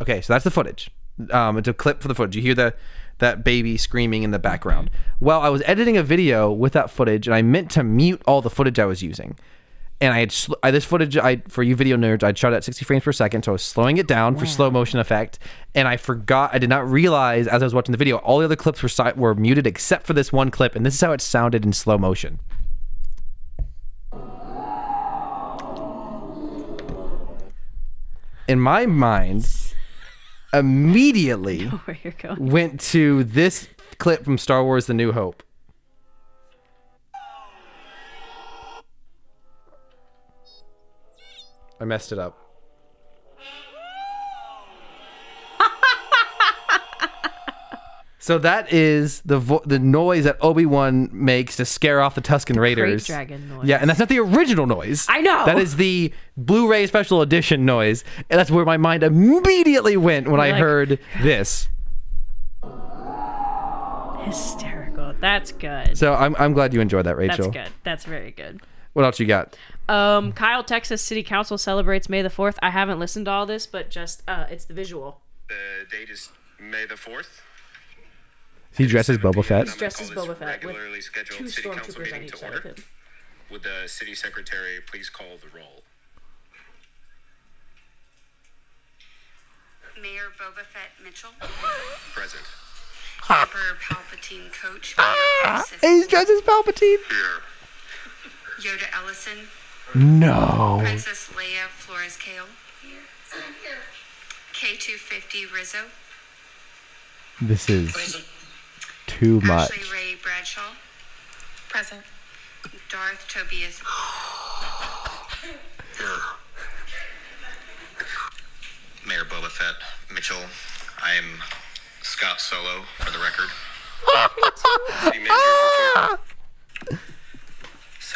Okay, so that's the footage. Um, it's a clip for the footage. You hear the that baby screaming in the background. Well, I was editing a video with that footage, and I meant to mute all the footage I was using. And I had sl- I, this footage. I for you video nerds, I'd shot at 60 frames per second, so I was slowing it down for slow motion effect. And I forgot. I did not realize as I was watching the video, all the other clips were si- were muted except for this one clip, and this is how it sounded in slow motion. In my mind, immediately Where you're going. went to this clip from Star Wars The New Hope. I messed it up. so that is the vo- the noise that Obi Wan makes to scare off the Tusken Raiders. dragon noise. Yeah, and that's not the original noise. I know. That is the Blu-ray special edition noise, and that's where my mind immediately went when I like- heard this. Hysterical. That's good. So I'm, I'm glad you enjoyed that, Rachel. That's good. That's very good. What else you got? Um, Kyle, Texas City Council celebrates May the 4th. I haven't listened to all this, but just uh, it's the visual. The date is May the 4th. He dresses Boba Fett. I'm gonna Dressed as call this Boba Fett with Regularly scheduled Two city council stormtroopers meeting to order. him. Would the city secretary please call the roll? Mayor Boba Fett Mitchell, Present. Emperor Palpatine Coach Mayor Francis, He's dressed as Palpatine. Here. Yoda Ellison, No. Princess Leia Flores Kale, Here. K250 Rizzo, This is too much. Ashley Ray Bradshaw, Present. Darth Tobias, Mayor Boba Fett Mitchell. I am Scott Solo for the record.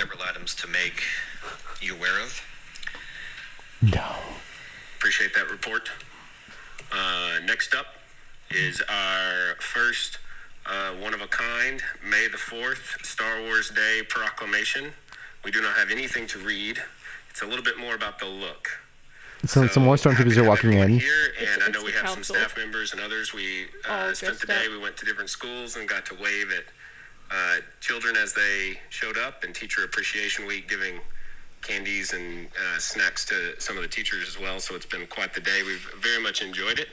City manager's report. Several items to make you aware of. No. Appreciate that report. Uh, next up is our first uh, one of a kind May the 4th Star Wars Day proclamation. We do not have anything to read. It's a little bit more about the look. So some more stormtroopers are walking in. Here, and I know we the have some staff members and others. We uh, spent the day. up. We went to different schools and got to wave at uh, children as they showed up, and Teacher Appreciation Week, giving candies and uh, snacks to some of the teachers as well. So it's been quite the day. We've very much enjoyed it.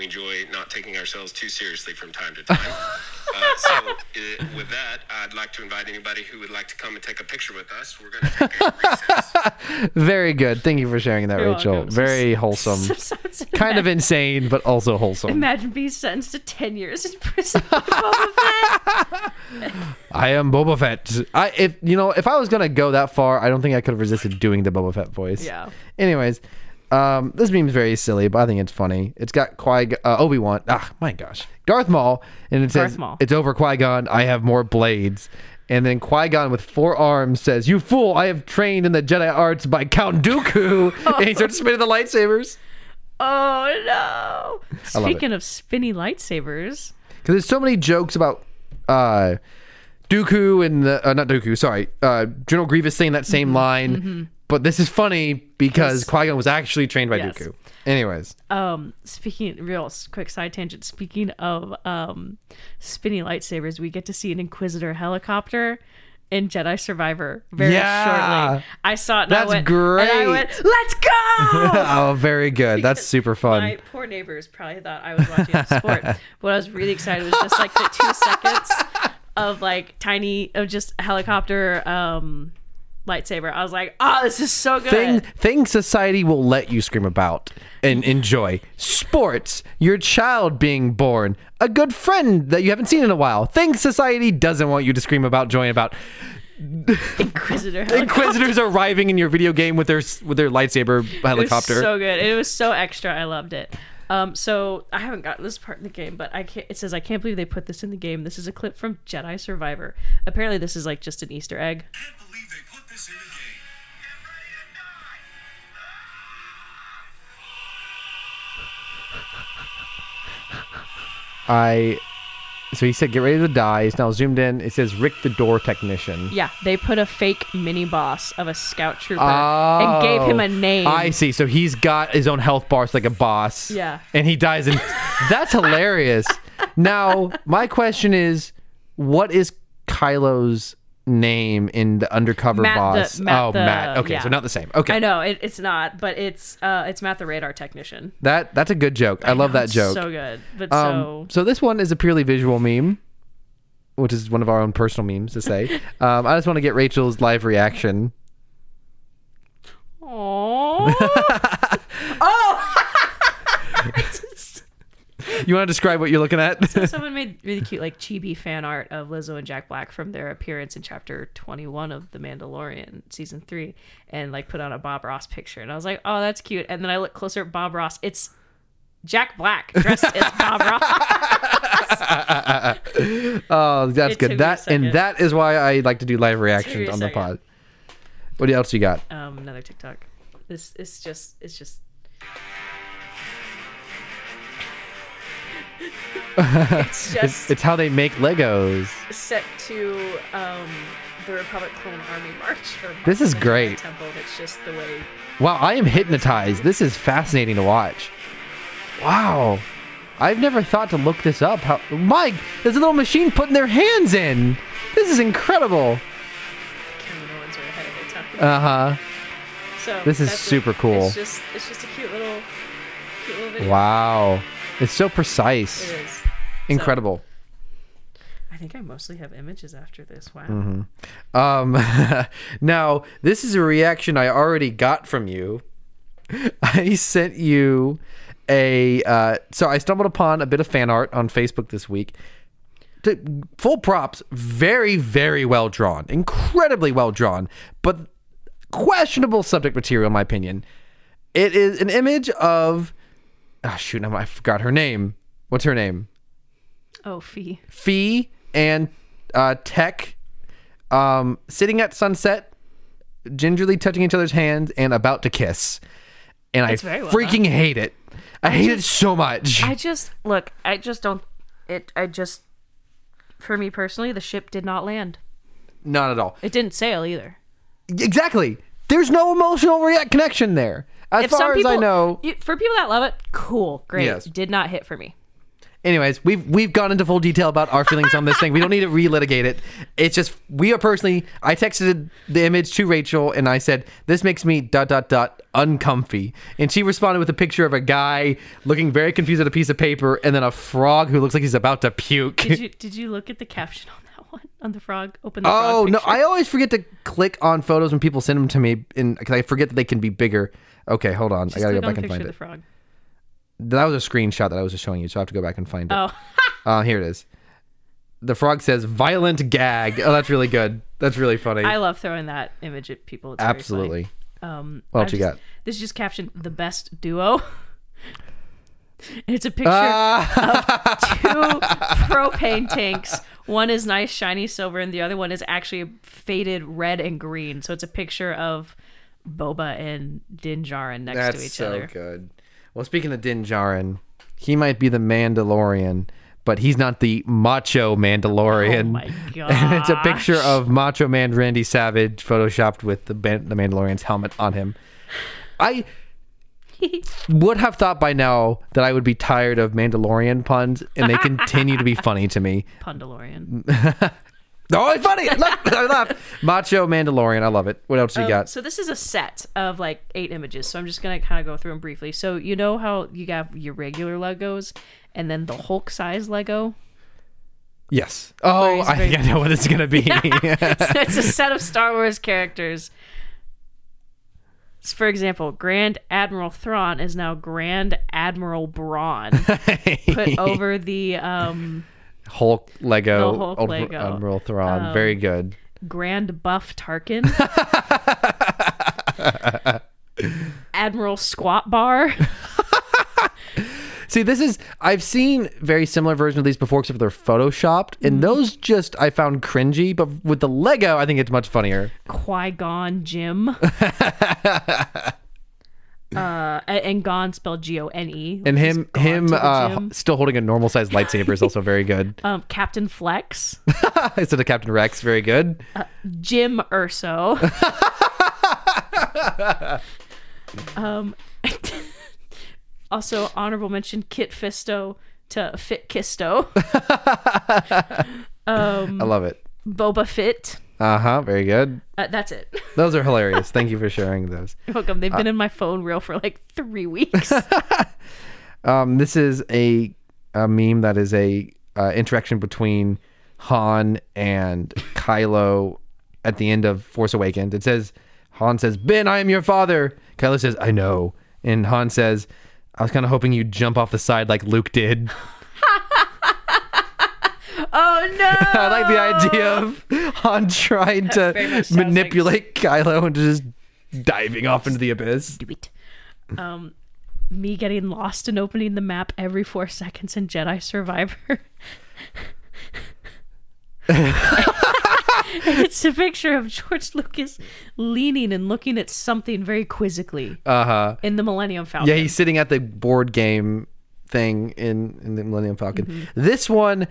We enjoy not taking ourselves too seriously from time to time. uh, so, uh, with that, I'd like to invite anybody who would like to come and take a picture with us. We're going to take a recess. Very good. Thank you for sharing that, You're Rachel. welcome. Very So- wholesome. so- so- so kind of insane, but also wholesome. Imagine being sentenced to 10 years in prison. for Boba Fett. I am Boba Fett. I if you know if I was gonna go that far, I don't think I could have resisted doing the Boba Fett voice. Yeah. Anyways, um, this meme is very silly, but I think it's funny. It's got Qui uh, Obi Wan. Ah, my gosh, Darth Maul, and it says Maul. it's over Qui Gon. I have more blades. And then Qui Gon with four arms says, "You fool! I have trained in the Jedi arts by Count Dooku." and he starts spinning the lightsabers. oh, no. Speaking of spinny lightsabers, because there's so many jokes about uh Dooku and the uh, not Dooku, sorry, uh General Grievous saying that Mm-hmm. same line, but this is funny because. Qui Gon was actually trained by Yes. Dooku. Anyways, um, speaking, real quick side tangent. Speaking of um, spinny lightsabers, we get to see an Inquisitor helicopter in Jedi Survivor very Yeah. shortly. I saw it. And That's I went, great. And I went, let's go! oh, very good. That's super fun. My poor neighbors probably thought I was watching a sport. what I was really excited was just like the two seconds of like tiny of just a helicopter um lightsaber. I was like, oh, this is so good. Thing, things society will let you scream about and enjoy. Sports, your child being born, a good friend that you haven't seen in a while. Things society doesn't want you to scream about, join about. Inquisitor. Inquisitors arriving in your video game with their with their lightsaber It was helicopter. so good. It was so extra. I loved it. Um, so I haven't gotten this part in the game, but I can't. It says I can't believe they put this in the game. This is a clip from Jedi Survivor. Apparently, this is like just an Easter egg. Can't believe they put this in the game. I so he said get ready to die. It's now zoomed in. It says Rick the door technician. Yeah, they put a fake mini boss of a scout trooper and gave him a oh, name. Oh, I see. So he's got his own health bars like a boss. Yeah. And he dies in That's hilarious. Now, my question is what is Kylo's name in the undercover Matt the- boss? Matt oh, the- Matt. Okay, yeah. so not the same. Okay. I know it, it's not, but it's uh, it's Matt the radar technician. That that's a good joke. I, love that joke. So good, but Um, so so this one is a purely visual meme, which is one of our own personal memes to say. um, I just want to get Rachel's live reaction. Aww. You want to describe what you're looking at? Someone made really cute like chibi fan art of Lizzo and Jack Black from their appearance in chapter 21 of The Mandalorian season 3 and like put on a Bob Ross picture and I was like, "Oh, that's cute." And then I look closer at Bob Ross. It's Jack Black dressed as Bob Ross. oh, that's It good. That and that is why I like to do live reactions on the pod. What else you got? Um another TikTok. This it's just it's just it's just It's, it's how they make Legos. set to um the Republic Clone Army March. This is great. Temple. It's just the way Wow, I am hypnotized. This is fascinating to watch. Wow. I've never thought to look this up. How Mike, there's a little machine putting their hands in. This is incredible. Kevin Owens are ahead of their time. Uh-huh. So This is it. super cool. It's just it's just a cute little cute little video. Wow. It's so precise. It is. Incredible. I think I mostly have images after this. Wow. Mm-hmm. Um, now, this is a reaction I already got from you. I sent you a. Uh, so I stumbled upon a bit of fan art on Facebook this week. To, full props, very, very well drawn, incredibly well drawn, but questionable subject material, in my opinion. It is an image of. Oh, shoot, I forgot her name. What's her name? Oh, Phee. Phee and uh, Tech um, sitting at sunset, gingerly touching each other's hands and about to kiss. And I It's well freaking hate it. I, hate it so much. I just look. I just don't. It. I just. For me personally, the ship did not land. Not at all. It didn't sail either. Exactly. There's no emotional react connection there. As If far some as people, I know. you- for people that love it, cool, great. Yes. Did not hit for me. Anyways, we've we've gone into full detail about our feelings on this thing. We don't need to relitigate it. It's just we are personally. I texted the image to Rachel and I said, "This makes me dot dot dot uncomfy," and she responded with a picture of a guy looking very confused at a piece of paper, and then a frog who looks like he's about to puke. Did you Did you look at the caption on that one on the frog? Open the Oh frog no! I always forget to click on photos when people send them to me, because I forget that they can be bigger. Okay, hold on. Just I gotta go click on back and find it. the frog. That was a screenshot that I was just showing you, so I have to go back and find it. Oh, Uh, here it is. The frog says "violent gag." Oh, that's really good. That's really funny. I love throwing that image at people. It's. Absolutely. Um, What else you just- got? This is just captioned the best duo. it's a picture Ah, of two propane tanks. One is nice shiny silver, and the other one is actually faded red and green. So it's a picture of Boba and Din Djarin next that's to each so other. good. Well, speaking of Din Djarin, he might be the Mandalorian, but he's not the macho Mandalorian. Oh my god! And it's a picture of Macho Man Randy Savage photoshopped with the ban- the Mandalorian's helmet on him. I would have thought by now that I would be tired of Mandalorian puns, and they continue to be funny to me. Pundalorian. Oh, it's funny! I laugh. I. Macho Mandalorian, I love it. What else you Um, got? So this is a set of like eight images. So I'm just gonna kind of go through them briefly. So you know how you have your regular Legos and then the Hulk size Lego. Yes. Oh, I think I know what it's gonna be. so it's a set of Star Wars characters. For example, Grand Admiral Thrawn is now Grand Admiral Braun, put over the um, Hulk Lego, The Hulk Old- Lego. Admiral Thrawn. Um, Very good. Grand Buff Tarkin, Admiral Squat Bar. See, this is I've seen very similar versions of these before, except they're photoshopped, and those just I found cringy. But with the Lego, I think it's much funnier. Qui Gon Jim. uh, and Gon spelled G O N E. And him, him, uh, still holding a normal sized lightsaber is also very good. um, Captain Flex, Instead of Captain Rex, very good. Jim Urso. um, also honorable mention Kit Fisto to Fit Kisto. I love it. Boba Fit. Uh huh. Very good. Uh, that's it. Those are hilarious. Thank you for sharing those. You're welcome. Uh, They've been in my phone reel for like three weeks. Um, this is a, a meme that is a uh, interaction between Han and Kylo at the end of Force Awakens. It says, Han says, Ben, I am your father. Kylo says, I know. And Han says, I was kind of hoping you'd jump off the side like Luke did. oh no! I like the idea of Han trying to sounds like- manipulate Kylo into just diving off into the abyss. um, me getting lost and opening the map every four seconds in Jedi Survivor. it's a picture of George Lucas leaning and looking at something very quizzically Uh huh. in the Millennium Falcon. Yeah, he's sitting at the board game thing in, in the Millennium Falcon. This one,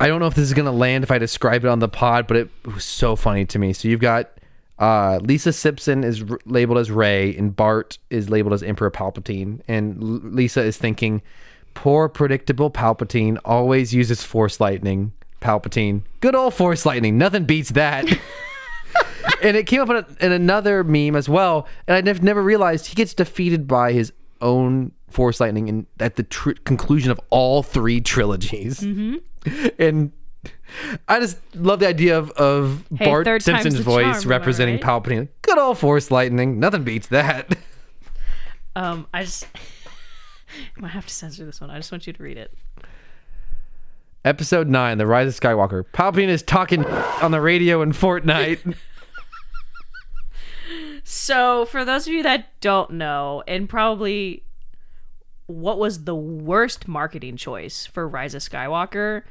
I don't know if this is going to land if I describe it on the pod, but it was so funny to me. So you've got uh, Lisa Simpson is r- labeled as Rey, and Bart is labeled as Emperor Palpatine. And L- Lisa is thinking, poor, predictable Palpatine always uses Force Lightning. Palpatine, good old Force Lightning. Nothing beats that. and it came up in, a, in another meme as well. And I nev- never realized he gets defeated by his own Force Lightning in, at the tr- conclusion of all three trilogies. Mm-hmm. And I just love the idea of, of Hey, Bart Simpson's voice charm, representing right? Palpatine. Good old Force Lightning. Nothing beats that. Um, I just. I might have to censor this one. I just want you to read it. Episode 9 The Rise of Skywalker. Palpatine is talking on the radio in Fortnite. So, for those of you that don't know, and probably what was the worst marketing choice for Rise of Skywalker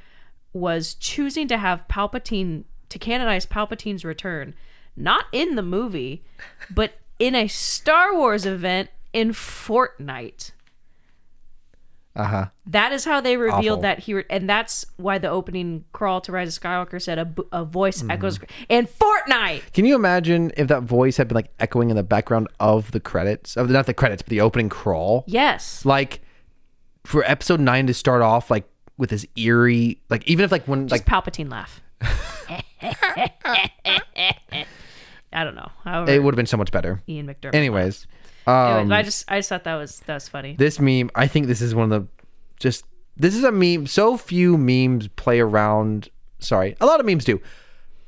was choosing to have Palpatine to canonize Palpatine's return, not in the movie, but in a Star Wars event in Fortnite. Uh huh. That is how they revealed Awful. that he, re- and that's why the opening crawl to Rise of Skywalker said a, b- a voice Mm-hmm. echoes and Fortnite. Can you imagine if that voice had been like echoing in the background of the credits? Of not the credits, but the opening crawl? Yes. like for episode nine to start off like with this eerie like even if like when Just like Palpatine laugh. I don't know. However, it would have been so much better Ian McDiarmid. anyways Anyways, um but I just I just thought that was that was funny. this meme i think this is one of the just this is a meme so few memes play around sorry a lot of memes do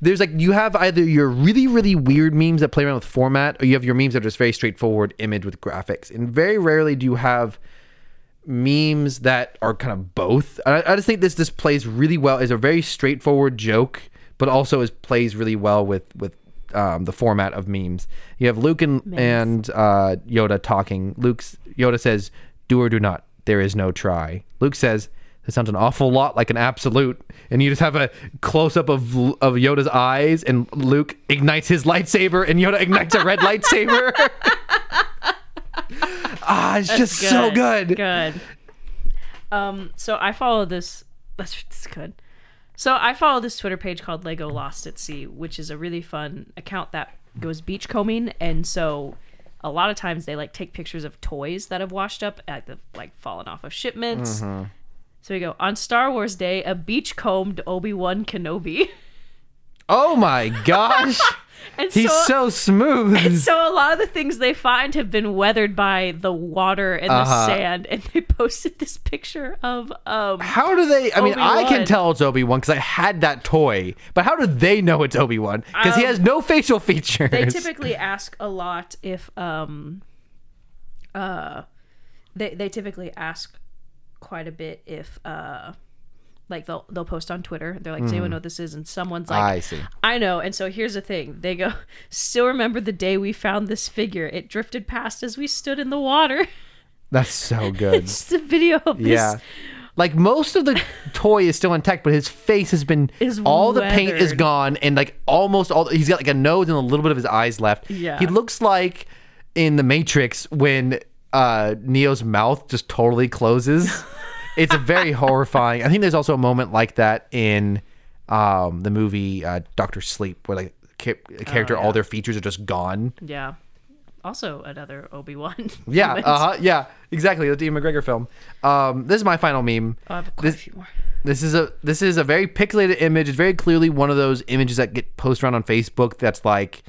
there's like you have either your really really weird memes that play around with format or you have your memes that are just very straightforward image with graphics and very rarely do you have memes that are kind of both. I, I just think this this plays really well. is a very straightforward joke, but also is plays really well with with um, the format of memes. You have Luke and and uh, Yoda talking. Luke's Yoda says, "Do or do not. There is no try." Luke says. That sounds an awful lot like an absolute, and you just have a close up of of Yoda's eyes, and Luke ignites his lightsaber, and Yoda ignites a red lightsaber. ah, it's just so good. Good. Um, so I follow this. That's, that's good. So I follow this Twitter page called Lego Lost at Sea, which is a really fun account that goes beachcombing, and so a lot of times they like take pictures of toys that have washed up, at the, like fallen off of shipments. Mm-hmm. So we go on Star Wars Day, a beachcombed Obi Wan Kenobi, Oh my gosh. and He's so, smooth. And so a lot of the things they find have been weathered by the water and the Uh-huh. sand, and they posted this picture of um. how do they? I mean, I can tell it's Obi Wan because I had that toy, but how do they know it's Obi Wan? Because he Um, has no facial features. They typically ask a lot if um. Uh, they they typically ask quite a bit if uh, like they'll they'll post on Twitter. They're like, "Does anyone know what this is?" And someone's like. I see. I know. And so here's the thing. They go, "Still remember the day we found this figure? It drifted past as we stood in the water." That's so good. It's a video of this. yeah. Like most of the toy is still intact, but his face has been Is all the paint is weathered. gone, and like almost all he's got like a nose and a little bit of his eyes left. Yeah. he looks like in the Matrix when uh Neo's mouth just totally closes. It's a very horrifying. I think there's also a moment like that in um the movie uh, Doctor Sleep, where like ca- a character, Oh, all their features are just gone. Yeah. Also, another Obi Wan. Yeah, uh huh. Yeah, exactly. The Ewan McGregor film. Um, this is my final meme. I have quite a This- few more. This is a this is a very pixelated image. It's very clearly one of those images that get posted around on Facebook. That's like,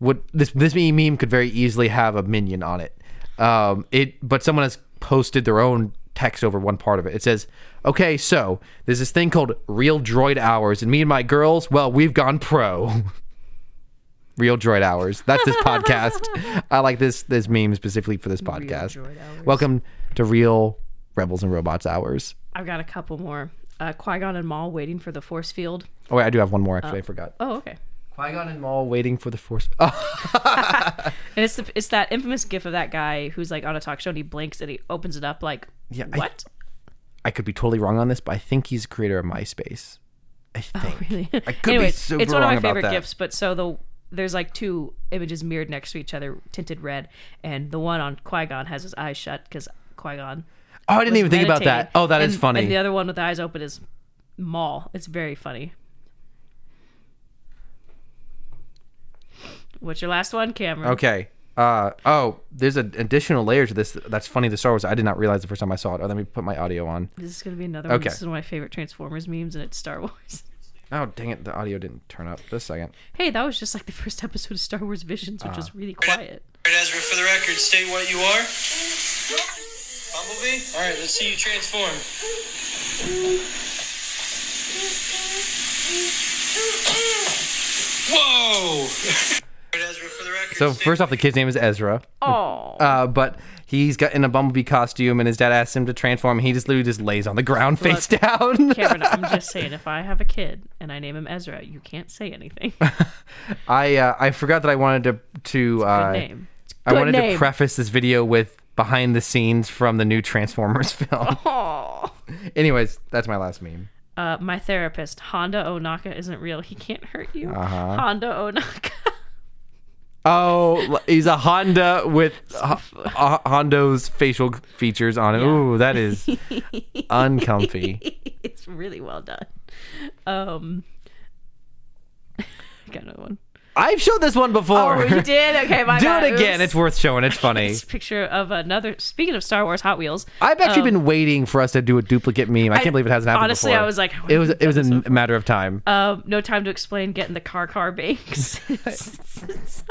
what this this meme could very easily have a minion on it. Um, it but someone has posted their own text over one part of it. It says, "Okay, so there's this thing called Real Droid Hours, and me and my girls, well, we've gone pro." Real Droid Hours. That's this podcast. I like this this meme specifically for this podcast. Welcome to Real Rebels and Robots Hours. I've got a couple more. Uh, Qui Gon and Maul waiting for the force field. Oh wait, I do have one more actually. I forgot. Oh, okay. Qui Gon and Maul waiting for the Force. Oh, And it's the, it's that infamous gif of that guy who's like on a talk show and he blinks and he opens it up like, Yeah, I- what? I could be totally wrong on this, but I think he's the creator of MySpace. I oh, think. really? I could Anyways, be super it's one of my favorite gifs. But so the there's like two images mirrored next to each other, tinted red, and the one on Qui Gon has his eyes shut because Qui Gon. Oh, I didn't even think about that. Oh, that is and, funny. And the other one with the eyes open is Maul. It's very funny. What's your last one, Cameron? Okay. Uh oh, there's an additional layer to this. That's funny. The Star Wars. I did not realize the first time I saw it. Oh, let me put my audio on. This is gonna be another one. Okay. This is one of my favorite Transformers memes, and it's Star Wars. Oh dang it, the audio didn't turn up. Just a second. Hey, that was just like the first episode of Star Wars Visions, which Ah. was really quiet. Alright, Ezra, for the record, state what you are. Bumblebee? Alright, let's see you transform. Whoa! record, So first off, the kid's name is Ezra. Oh, Uh, but he's got in a bumblebee costume, and his dad asks him to transform. He just literally just lays on the ground face down. Cameron, I'm just saying, if I have a kid and I name him Ezra, you can't say anything. I uh, I forgot that I wanted to to uh, name. I Good wanted name. to preface this video with behind the scenes from the new Transformers film. Oh. Anyways, that's my last meme. Uh, my therapist, Honda Ohnaka, isn't real. He can't hurt you. Uh-huh. Honda Ohnaka. Oh, he's a Honda with Ho- uh, Hondo's facial features on it. Ooh, that is uncomfy. it's really well done. Um, got another one. I've showed this one before. Oh, you did? Okay, my Do bad. it again. Oops. It's worth showing. It's funny. This picture of another. Speaking of Star Wars Hot Wheels, I've actually been waiting for us to do a duplicate meme. I can't believe it hasn't happened honestly, before. I was like, it was it was a this matter of time, um, no time to explain. Getting the car car banks. it's, it's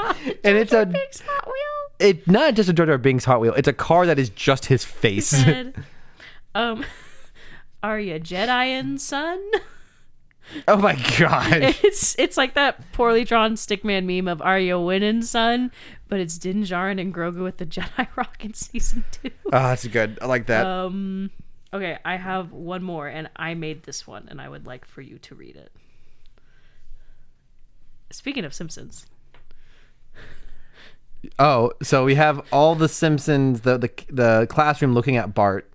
and it's a Binks Hot Wheel. it not just a Jar Jar Binks Hot Wheel. It's a car that is just his face. Um, are you Jedi and son? Oh my god. It's it's like that poorly drawn stickman meme of "Are you winning, son?" But it's Din Djarin and Grogu with the Jedi Rock in season two. Oh, that's good. I like that. Um, okay, I have one more, and I made this one, and I would like for you to read it. Speaking of Simpsons, Oh, so we have all the Simpsons, the the the classroom looking at Bart,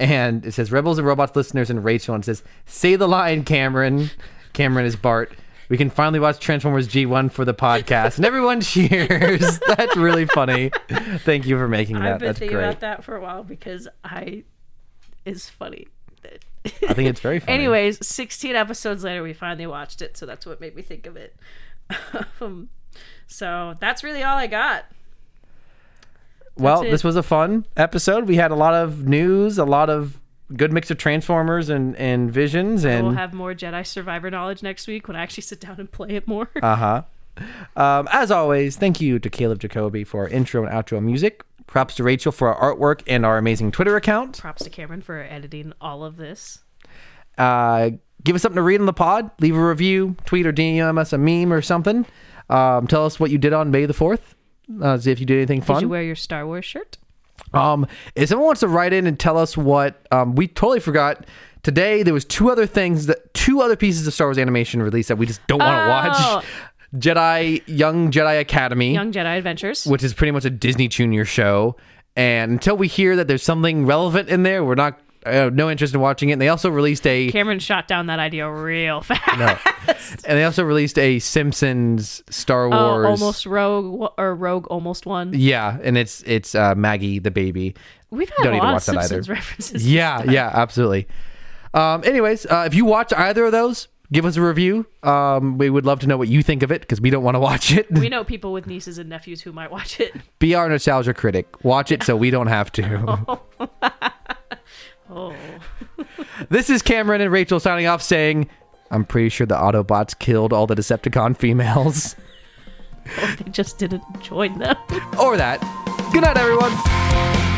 and it says Rebels and Robots listeners and Rachel, and it says say the line, Cameron. Cameron is Bart. We can finally watch Transformers G1 for the podcast, and everyone cheers. That's really funny. Thank you for making that. I've been That's thinking great. about that for a while because I is funny. I think it's very funny. Anyways, 16 episodes later, we finally watched it, so that's what made me think of it. um, so that's really all I got. Well, this was a fun episode. We had a lot of news, a lot of good mix of Transformers and and Visions, and we'll have more Jedi Survivor knowledge next week when I actually sit down and play it more. Uh huh. Um, as always, thank you to Caleb Jacoby for our intro and outro music. Props to Rachel for our artwork and our amazing Twitter account. Props to Cameron for editing all of this. Uh, give us something to read in the pod. Leave a review, tweet or DM us a meme or something. Um, tell us what you did on May the 4th. Uh, see if you did anything fun. Did you wear your Star Wars shirt? Um, if someone wants to write in and tell us what, um, we totally forgot Today there was two other things that two other pieces of Star Wars animation released that we just don't want to Oh. watch. Jedi Young Jedi Academy, Young Jedi Adventures. which is pretty much a Disney Junior show, and until we hear that there's something relevant in there, we're not uh, no interest in watching it. And they also released a Cameron shot down that idea real fast. no, and they also released a Simpsons Star Oh, Wars. almost Rogue or Rogue almost won. Yeah, and it's it's uh, Maggie the baby. We've had Don't a need to lot of watch that either. Simpsons references. Yeah, yeah, absolutely. Um, anyways, uh, if you watch either of those, give us a review. Um, we would love to know what you think of it because we don't want to watch it. We know people with nieces and nephews who might watch it. Be our nostalgia critic. Watch it so we don't have to. Oh. this is Cameron and Rachel signing off saying, I'm pretty sure the Autobots killed all the Decepticon females. They just didn't join them. or that. Good night, everyone.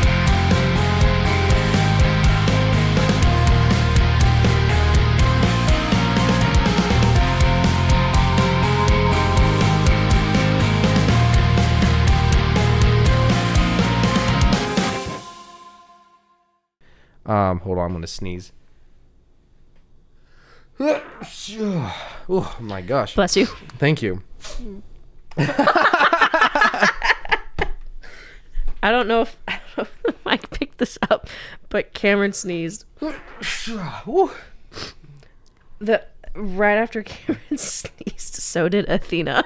Um, hold on, I'm gonna sneeze. Oh my gosh. Bless you. Thank you. I don't know if I don't know if the mic picked this up, but Cameron sneezed. The right after Cameron sneezed, so did Athena.